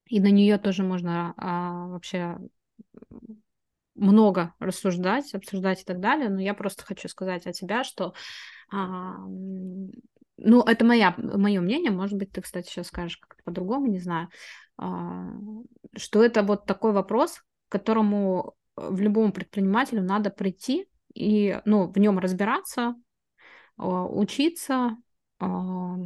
и на нее тоже можно а, вообще много рассуждать, обсуждать и так далее. Но я просто хочу сказать от себя, что а, ну, это моя, мое мнение, может быть, ты, кстати, сейчас скажешь как-то по-другому, не знаю, а, что это вот такой вопрос, к которому в любому предпринимателю надо прийти и, ну, в нем разбираться, а, учиться, а,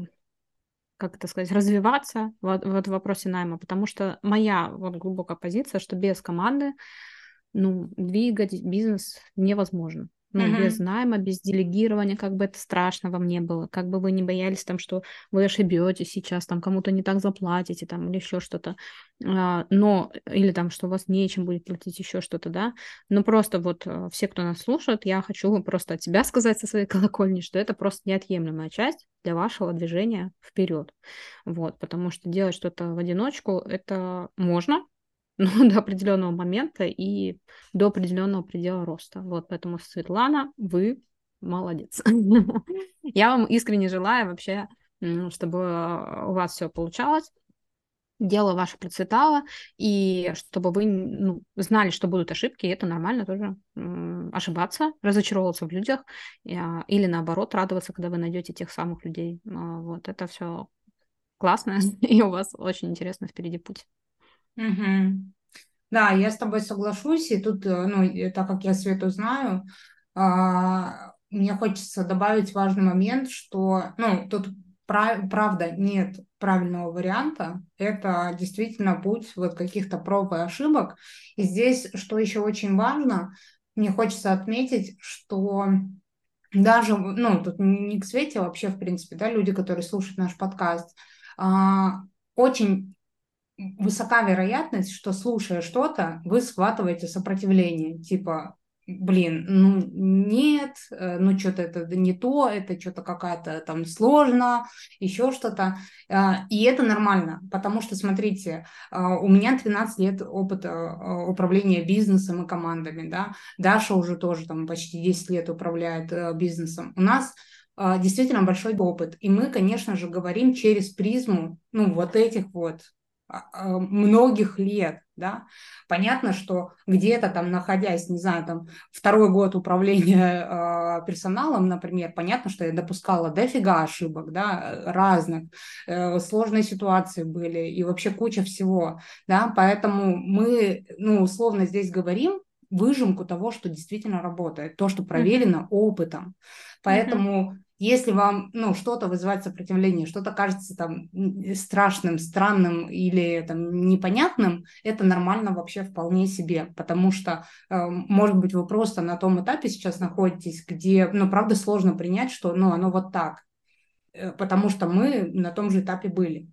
как это сказать, развиваться в, в вопросе найма, потому что моя вот глубокая позиция, что без команды, ну, двигать бизнес невозможно. Ну, mm-hmm. без найма, без делегирования, как бы это страшно вам не было, как бы вы не боялись там, что вы ошибетесь сейчас, там кому-то не так заплатите, там, или еще что-то, а, но, или там, что у вас нечем будет платить еще что-то, да, но просто вот э, все, кто нас слушает, я хочу просто от тебя сказать со своей колокольни, что это просто неотъемлемая часть для вашего движения вперед, вот, потому что делать что-то в одиночку, это можно, но до определенного момента и до определенного предела роста. Вот, поэтому, Светлана, вы молодец. Я вам искренне желаю вообще, чтобы у вас все получалось, дело ваше процветало, и чтобы вы ну, знали, что будут ошибки, и это нормально тоже ошибаться, разочаровываться в людях, а, или наоборот радоваться, когда вы найдете тех самых людей. А, вот это все классно, и у вас очень интересно впереди путь. Угу. Да, я с тобой соглашусь, и тут, э, ну, так как я Свету знаю, а, мне хочется добавить важный момент, что, ну, тут правда нет правильного варианта. Это действительно путь вот каких-то проб и ошибок. И здесь, что еще очень важно, мне хочется отметить, что даже, ну, тут не к Свете, вообще, в принципе, да, люди, которые слушают наш подкаст, а, очень высока вероятность, что слушая что-то, вы схватываете сопротивление, типа, блин, ну нет, э, ну что-то это не то, это что-то какая-то там сложно, еще что-то. А, и это нормально, потому что, смотрите, а, у меня 13 лет опыта а, управления бизнесом и командами, да, Даша уже тоже там почти 10 лет управляет э, бизнесом. У нас действительно большой опыт, и мы, конечно же, говорим через призму, ну, вот этих вот многих лет, да. Понятно, что где-то там, находясь, не знаю, там второй год управления э, персоналом, например, понятно, что я допускала дофига ошибок, да, разных, э, сложные ситуации были и вообще куча всего, да, поэтому мы, ну, условно здесь говорим выжимку того, что действительно работает, то, что проверено mm-hmm. опытом. Поэтому mm-hmm если вам ну, что-то вызывает сопротивление, что-то кажется там страшным, странным или там непонятным, это нормально вообще вполне себе, потому что, э, может быть, вы просто на том этапе сейчас находитесь, где, ну, правда, сложно принять, что, ну, оно вот так, э, потому что мы на том же этапе были.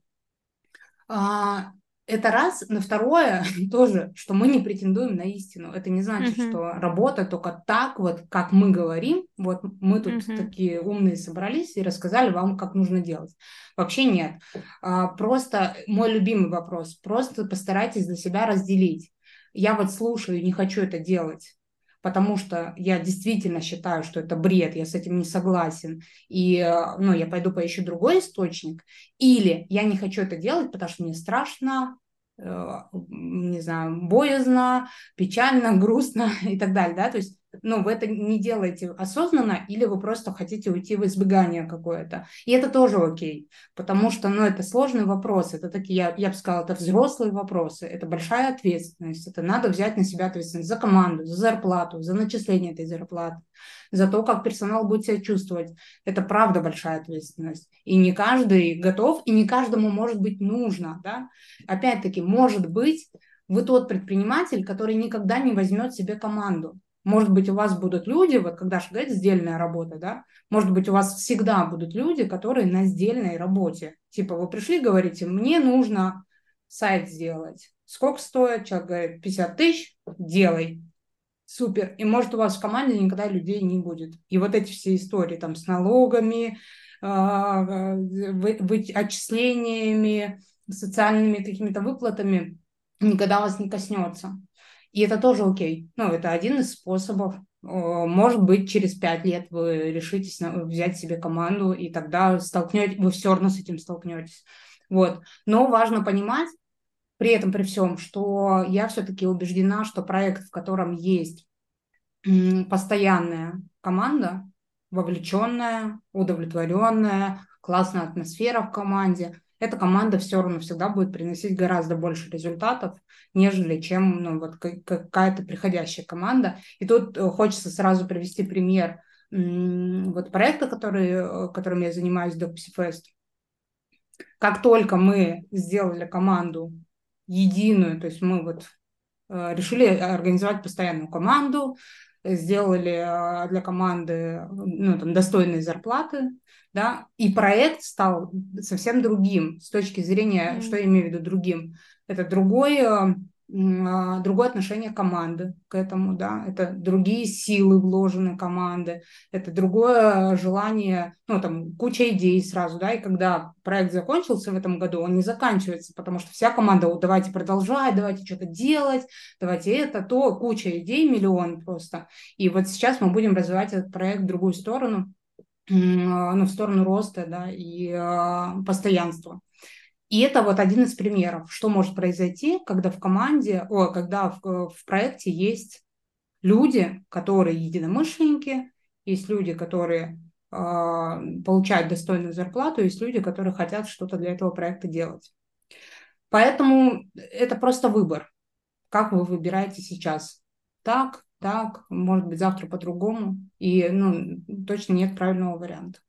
А, это раз. На второе тоже, что мы не претендуем на истину. Это не значит, uh-huh. что работа только так, вот как мы говорим. Вот мы тут uh-huh. такие умные собрались и рассказали вам, как нужно делать. Вообще нет. А, просто мой любимый вопрос. Просто постарайтесь для себя разделить. Я вот слушаю, не хочу это делать потому что я действительно считаю, что это бред, я с этим не согласен, и ну, я пойду поищу другой источник, или я не хочу это делать, потому что мне страшно, э, не знаю, боязно, печально, грустно и так далее, да, то есть ну, вы это не делаете осознанно, или вы просто хотите уйти в избегание какое-то. И это тоже окей, потому что, ну, это сложный вопрос, это такие, я, я бы сказала, это взрослые вопросы, это большая ответственность, это надо взять на себя ответственность за команду, за зарплату, за начисление этой зарплаты, за то, как персонал будет себя чувствовать. Это правда большая ответственность. И не каждый готов, и не каждому может быть нужно, да. Опять-таки, может быть, вы тот предприниматель, который никогда не возьмет себе команду может быть, у вас будут люди, вот когда же говорит сдельная работа, да, может быть, у вас всегда будут люди, которые на сдельной работе. Типа вы пришли, говорите, мне нужно сайт сделать. Сколько стоит? Человек говорит, 50 тысяч, делай. Супер. И может у вас в команде никогда людей не будет. И вот эти все истории там с налогами, а, отчислениями, социальными какими-то выплатами никогда вас не коснется. И это тоже окей. Ну, это один из способов. Может быть, через пять лет вы решитесь взять себе команду, и тогда столкнете, вы все равно с этим столкнетесь. Вот. Но важно понимать, при этом, при всем, что я все-таки убеждена, что проект, в котором есть постоянная команда, вовлеченная, удовлетворенная, классная атмосфера в команде, эта команда все равно всегда будет приносить гораздо больше результатов, нежели чем ну, вот какая-то приходящая команда. И тут э, хочется сразу привести пример вот проекта, который, э, которым я занимаюсь, Docpsy Fest. Как только мы сделали команду единую, то есть мы вот э, решили организовать постоянную команду, сделали для команды ну, там, достойные зарплаты, да, и проект стал совсем другим с точки зрения, mm-hmm. что я имею в виду другим. Это другой, а, другое отношение команды к этому, да, это другие силы вложены команды, это другое желание, ну, там, куча идей сразу, да, и когда проект закончился в этом году, он не заканчивается, потому что вся команда, давайте продолжать, давайте что-то делать, давайте это, то, куча идей, миллион просто. И вот сейчас мы будем развивать этот проект в другую сторону, ну, в сторону роста да, и э, постоянства. И это вот один из примеров, что может произойти, когда в команде, о, когда в, в проекте есть люди, которые единомышленники, есть люди, которые э, получают достойную зарплату, есть люди, которые хотят что-то для этого проекта делать. Поэтому это просто выбор, как вы выбираете сейчас. Так так, может быть, завтра по-другому. И, ну, точно нет правильного варианта.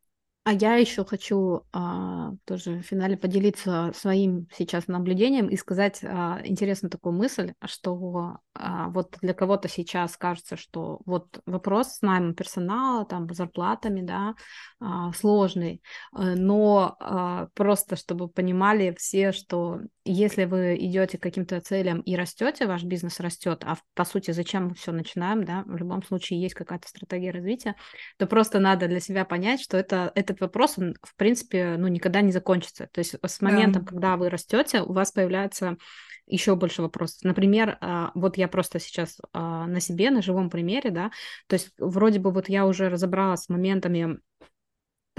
А я еще хочу а, тоже в финале поделиться своим сейчас наблюдением и сказать а, интересную такую мысль, что а, вот для кого-то сейчас кажется, что вот вопрос с наймом персонала, там, зарплатами, да, а, сложный, э, но а, просто чтобы понимали все, что если вы идете к каким-то целям и растете, ваш бизнес растет, а по сути зачем мы все начинаем, да, в любом случае есть какая-то стратегия развития, то просто надо для себя понять, что это, этот вопрос, он, в принципе, ну, никогда не закончится. То есть с моментом, да. когда вы растете, у вас появляется еще больше вопросов. Например, а, вот я просто сейчас а, на себе, на живом примере, да, то есть вроде бы вот я уже разобралась с моментами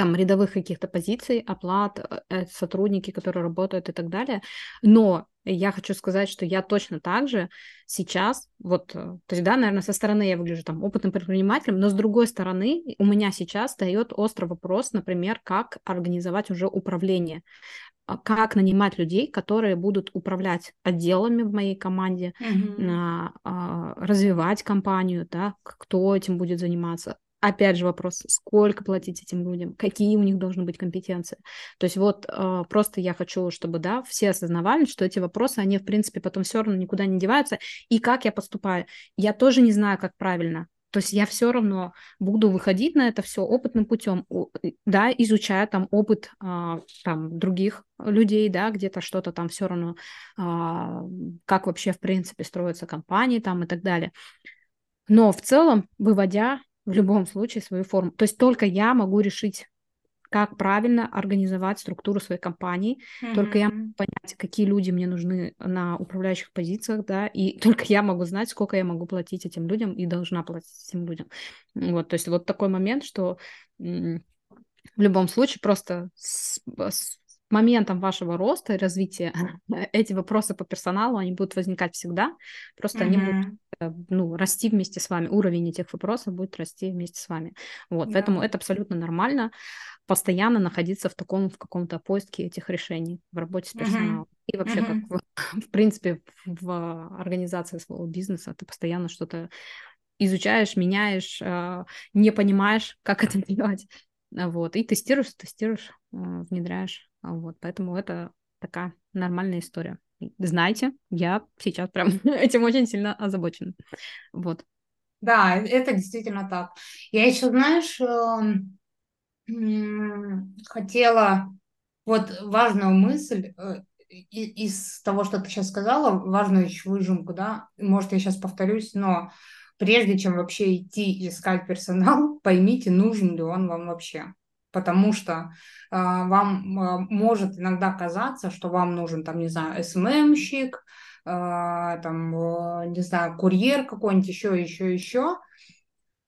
там рядовых каких-то позиций, оплат, э, сотрудники, которые работают и так далее. Но я хочу сказать, что я точно так же сейчас, вот, э, то есть, да, наверное, со стороны я выгляжу там опытным предпринимателем, но с другой стороны у меня сейчас дает острый вопрос, например, как организовать уже управление а как нанимать людей, которые будут управлять отделами в моей команде, mm-hmm. развивать компанию, да, кто этим будет заниматься, Опять же вопрос, сколько платить этим людям, какие у них должны быть компетенции. То есть вот э, просто я хочу, чтобы, да, все осознавали, что эти вопросы, они, в принципе, потом все равно никуда не деваются. И как я поступаю? Я тоже не знаю, как правильно. То есть я все равно буду выходить на это все опытным путем, да, изучая там опыт а, там других людей, да, где-то что-то там все равно, а, как вообще в принципе строятся компании там и так далее. Но в целом, выводя в любом случае свою форму. То есть только я могу решить, как правильно организовать структуру своей компании. Mm-hmm. Только я могу понять, какие люди мне нужны на управляющих позициях, да, и только я могу знать, сколько я могу платить этим людям и должна платить этим людям. Вот, то есть вот такой момент, что в любом случае просто с, с моментом вашего роста и развития эти вопросы по персоналу, они будут возникать всегда, просто mm-hmm. они будут э, ну, расти вместе с вами, уровень этих вопросов будет расти вместе с вами. Вот, yeah. поэтому это абсолютно нормально постоянно находиться в таком, в каком-то поиске этих решений в работе с персоналом. Mm-hmm. И вообще, mm-hmm. как в, в принципе, в организации своего бизнеса ты постоянно что-то изучаешь, меняешь, э, не понимаешь, как это делать. Вот, и тестируешь, тестируешь, э, внедряешь. Вот, поэтому это такая нормальная история. Знаете, я сейчас прям этим очень сильно озабочена. Вот. Да, это действительно так. Я еще, знаешь, эм, хотела вот важную мысль э, из того, что ты сейчас сказала, важную еще выжимку, да, может, я сейчас повторюсь, но прежде чем вообще идти искать персонал, поймите, нужен ли он вам вообще потому что э, вам э, может иногда казаться, что вам нужен, там, не знаю, СММщик, э, там, э, не знаю, курьер какой-нибудь, еще, еще, еще.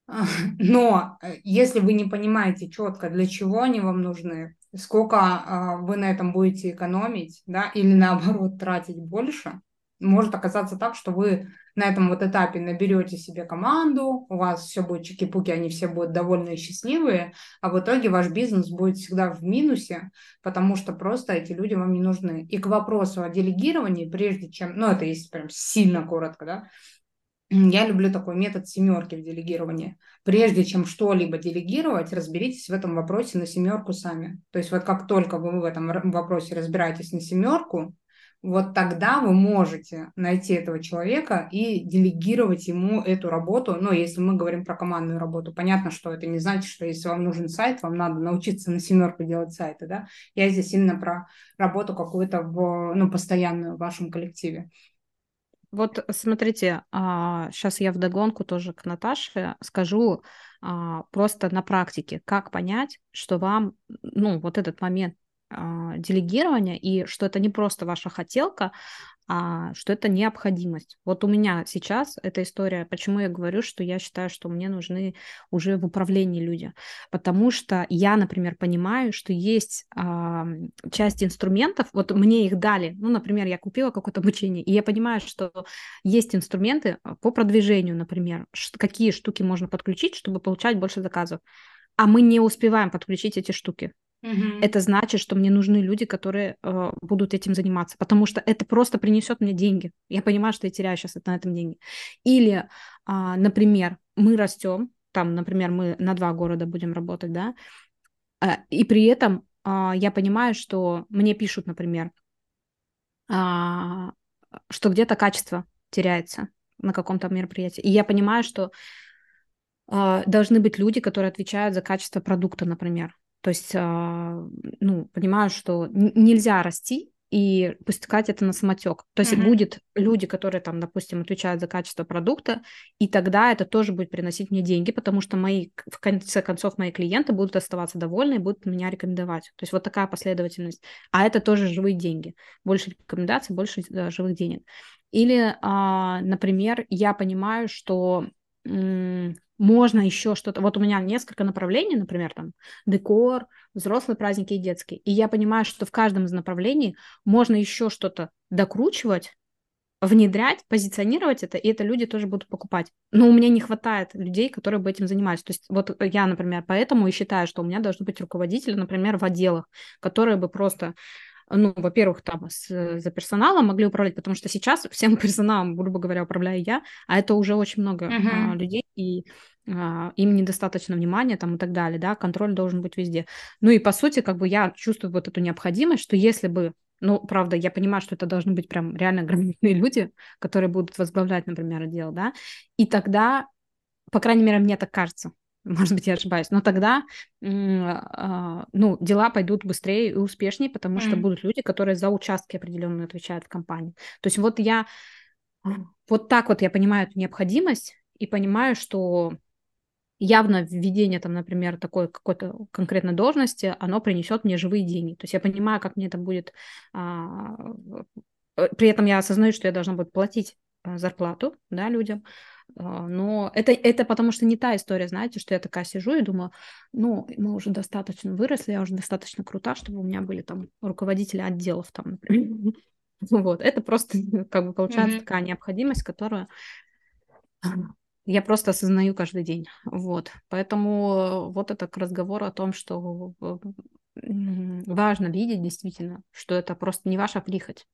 Но э, если вы не понимаете четко, для чего они вам нужны, сколько э, вы на этом будете экономить, да, или наоборот тратить больше, может оказаться так, что вы на этом вот этапе наберете себе команду, у вас все будет чики-пуки, они все будут довольны и счастливые, а в итоге ваш бизнес будет всегда в минусе, потому что просто эти люди вам не нужны. И к вопросу о делегировании, прежде чем, ну это есть прям сильно коротко, да, я люблю такой метод семерки в делегировании. Прежде чем что-либо делегировать, разберитесь в этом вопросе на семерку сами. То есть вот как только вы в этом вопросе разбираетесь на семерку, вот тогда вы можете найти этого человека и делегировать ему эту работу. Ну, если мы говорим про командную работу, понятно, что это не значит, что если вам нужен сайт, вам надо научиться на семерку делать сайты, да. Я здесь именно про работу какую-то в, ну, постоянную в вашем коллективе. Вот смотрите, сейчас а, я вдогонку тоже к Наташе скажу а, просто на практике, как понять, что вам, ну, вот этот момент делегирования, и что это не просто ваша хотелка, а что это необходимость. Вот у меня сейчас эта история, почему я говорю, что я считаю, что мне нужны уже в управлении люди, потому что я, например, понимаю, что есть а, часть инструментов, вот мне их дали, ну, например, я купила какое-то обучение, и я понимаю, что есть инструменты по продвижению, например, какие штуки можно подключить, чтобы получать больше заказов, а мы не успеваем подключить эти штуки. Угу. Это значит, что мне нужны люди, которые э, будут этим заниматься, потому что это просто принесет мне деньги. Я понимаю, что я теряю сейчас на этом деньги. Или, э, например, мы растем, там, например, мы на два города будем работать, да, А, и при этом а, я понимаю, что мне пишут, например, а, что где-то качество теряется на каком-то мероприятии. И я понимаю, что должны быть люди, которые отвечают за качество продукта, например. То есть, ну, понимаю, что нельзя расти и пускать это на самотек. То есть mm-hmm. будет люди, которые там, допустим, отвечают за качество продукта, и тогда это тоже будет приносить мне деньги, потому что мои, в конце концов, мои клиенты будут оставаться довольны и будут меня рекомендовать. То есть вот такая последовательность. А это тоже живые деньги. Больше рекомендаций, больше да, живых денег. Или, а, например, я понимаю, что можно еще что-то. Вот у меня несколько направлений, например, там декор, взрослые праздники и детские. И я понимаю, что в каждом из направлений можно еще что-то докручивать, внедрять, позиционировать это, и это люди тоже будут покупать. Но у меня не хватает людей, которые бы этим занимались. То есть вот я, например, поэтому и считаю, что у меня должны быть руководители, например, в отделах, которые бы просто ну, во-первых, там с, за персоналом могли управлять, потому что сейчас всем персоналом, грубо говоря, управляю я, а это уже очень много uh-huh. а, людей, и а, им недостаточно внимания там и так далее, да, контроль должен быть везде. Ну и по сути, как бы я чувствую вот эту необходимость, что если бы ну, правда, я понимаю, что это должны быть прям реально грамотные люди, которые будут возглавлять, например, отдел, да, и тогда, по крайней мере, мне так кажется, может быть, я ошибаюсь, но тогда, а, ну, дела пойдут быстрее и успешнее, потому что mm. будут люди, которые за участки определенно отвечают в компании. То есть вот я, вот так вот я понимаю эту необходимость и понимаю, что явно введение там, например, такой какой-то конкретной должности, оно принесет мне живые деньги. То есть я понимаю, как мне это будет... А, при этом я осознаю, что я должна буду платить а, зарплату да, людям, но это, это потому что не та история, знаете, что я такая сижу и думаю, ну, мы уже достаточно выросли, я уже достаточно крута, чтобы у меня были там руководители отделов там, например. Вот, это просто как бы получается mm-hmm. такая необходимость, которую я просто осознаю каждый день. Вот, поэтому вот это к разговору о том, что важно видеть действительно, что это просто не ваша прихоть,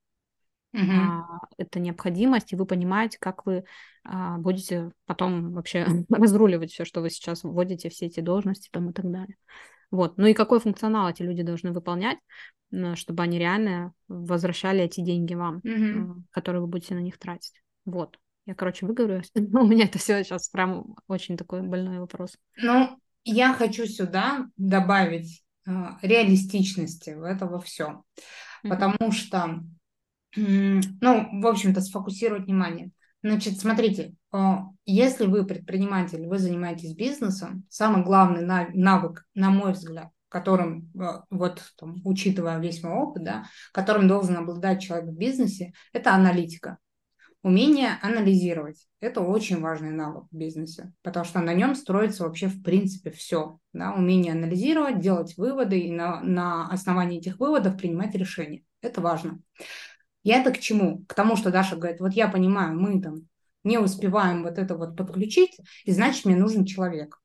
Угу. А, это необходимость, и вы понимаете, как вы а, будете потом вообще разруливать все, что вы сейчас вводите, все эти должности там и так далее. Вот. Ну и какой функционал эти люди должны выполнять, чтобы они реально возвращали эти деньги вам, угу. которые вы будете на них тратить. Вот. Я, короче, выговорюсь. У меня это все сейчас прям очень такой больной вопрос. Ну, я хочу сюда добавить э, реалистичности в этого все. Mm-hmm. Потому что ну, в общем-то, сфокусировать внимание. Значит, смотрите, а, если вы предприниматель, вы занимаетесь бизнесом, самый главный навык, на мой взгляд, которым, а, вот там, учитывая весь мой опыт, да, которым должен обладать человек в бизнесе, это аналитика. Умение анализировать. Это очень важный навык в бизнесе, потому что на нем строится вообще в принципе все. Да? Умение анализировать, делать выводы и на, на основании этих выводов принимать решения. Это важно. Я это к чему? К тому, что Даша говорит, вот я понимаю, мы там не успеваем вот это вот подключить, и значит, мне нужен человек.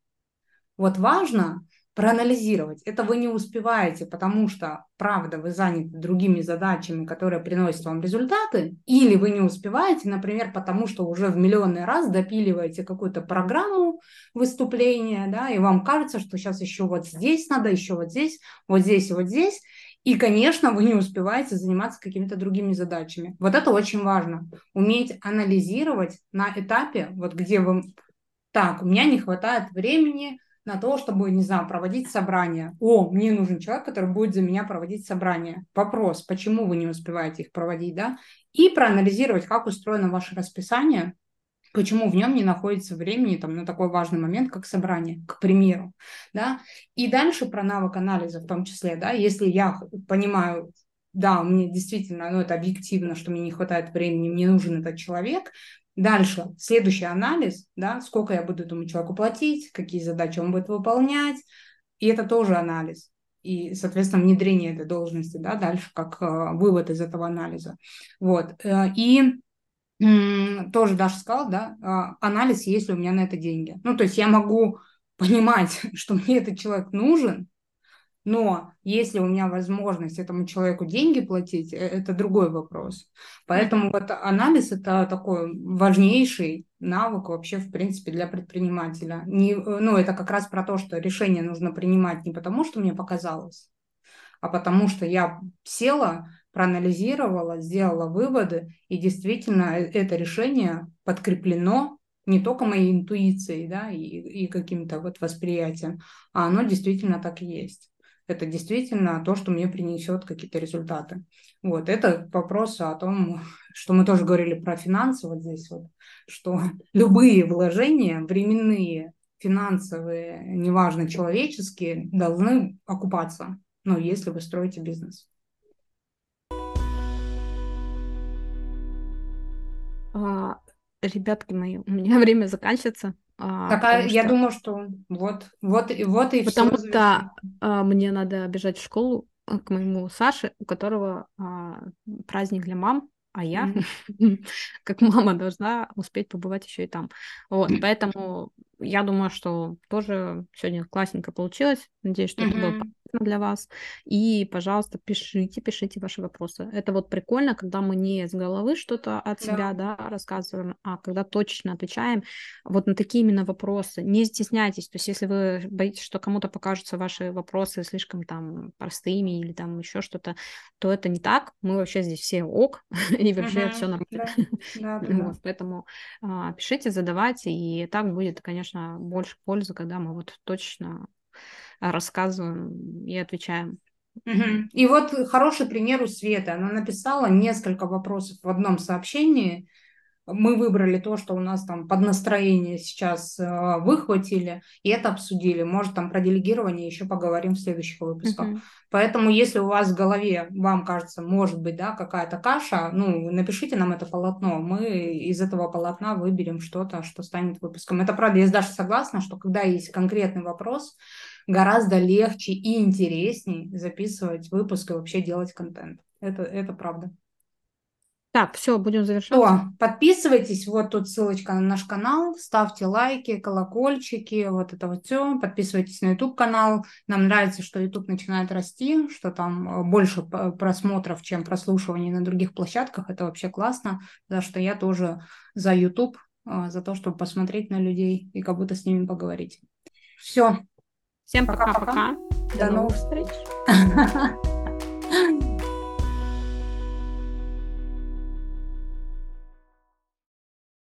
Вот важно проанализировать. Это вы не успеваете, потому что, правда, вы заняты другими задачами, которые приносят вам результаты, или вы не успеваете, например, потому что уже в миллионный раз допиливаете какую-то программу выступления, да, и вам кажется, что сейчас еще вот здесь надо, еще вот здесь, вот здесь вот здесь, и, конечно, вы не успеваете заниматься какими-то другими задачами. Вот это очень важно. Уметь анализировать на этапе, вот где вы... Так, у меня не хватает времени на то, чтобы, не знаю, проводить собрания. О, мне нужен человек, который будет за меня проводить собрания. Вопрос, почему вы не успеваете их проводить, да? И проанализировать, как устроено ваше расписание, почему в нем не находится времени там, на такой важный момент, как собрание, к примеру. Да? И дальше про навык анализа в том числе, да, если я понимаю, да, мне действительно, ну, это объективно, что мне не хватает времени, мне нужен этот человек, Дальше, следующий анализ, да, сколько я буду этому человеку платить, какие задачи он будет выполнять, и это тоже анализ. И, соответственно, внедрение этой должности, да, дальше как э, вывод из этого анализа. Вот. Э, и тоже Даша сказала, да, а, анализ, есть ли у меня на это деньги. Ну, то есть я могу понимать, что мне этот человек нужен, Но если у меня возможность этому человеку деньги платить, э, это другой вопрос. Поэтому вот анализ это такой важнейший навык вообще, в принципе, для предпринимателя. Не, ну, это как раз про то, что решение нужно принимать не потому, что мне показалось, а потому что я села, проанализировала, сделала выводы, и действительно э, это решение подкреплено не только моей интуицией да, и, и каким-то вот восприятием, а оно действительно так и есть это действительно то, что мне принесет какие-то результаты. Вот, это вопрос о том, что мы тоже говорили про финансы вот здесь вот, что любые вложения, временные, финансовые, неважно, человеческие, должны окупаться, ну, если вы строите бизнес. А, ребятки мои, у меня время заканчивается. А, а я что... думаю, что вот, вот, вот и Потому все. Потому что а, мне надо бежать в школу к моему Саше, у которого а, праздник для мам, а я, mm-hmm. как мама, должна успеть побывать еще и там. Вот, поэтому я думаю, что тоже сегодня классненько получилось. Надеюсь, что mm-hmm. это было полезно для вас. И, пожалуйста, пишите, пишите ваши вопросы. Это вот прикольно, когда мы не с головы что-то от себя да. Да, рассказываем, а когда точно отвечаем вот на такие именно вопросы. Не стесняйтесь. То есть, если вы боитесь, что кому-то покажутся ваши вопросы слишком там простыми или там еще что-то, то это не так. Мы вообще здесь все ок, и вообще все нормально. Да. Да, да, вот, поэтому а, пишите, задавайте, и так будет, конечно, больше пользы, когда мы вот точно рассказываем и отвечаем. Угу. И вот хороший пример у Светы. Она написала несколько вопросов в одном сообщении, мы выбрали то, что у нас там под настроение сейчас э, выхватили, и это обсудили. Может, там про делегирование еще поговорим в следующих выпусках. Uh-huh. Поэтому, если у вас в голове, вам кажется, может быть, да, какая-то каша, ну, напишите нам это полотно. Мы из этого полотна выберем что-то, что станет выпуском. Это правда, я даже согласна, что когда есть конкретный вопрос, гораздо легче и интересней записывать выпуск и вообще делать контент. Это, это правда. Так, все, будем завершать. О, подписывайтесь, вот тут ссылочка на наш канал, ставьте лайки, колокольчики, вот это вот все. Подписывайтесь на YouTube канал. Нам нравится, что YouTube начинает расти, что там э, больше просмотров, чем прослушиваний на других площадках. Это вообще классно, за что я тоже за YouTube, э, за то, чтобы посмотреть на людей и как будто с ними поговорить. Все. Всем пока-пока. До новых встреч.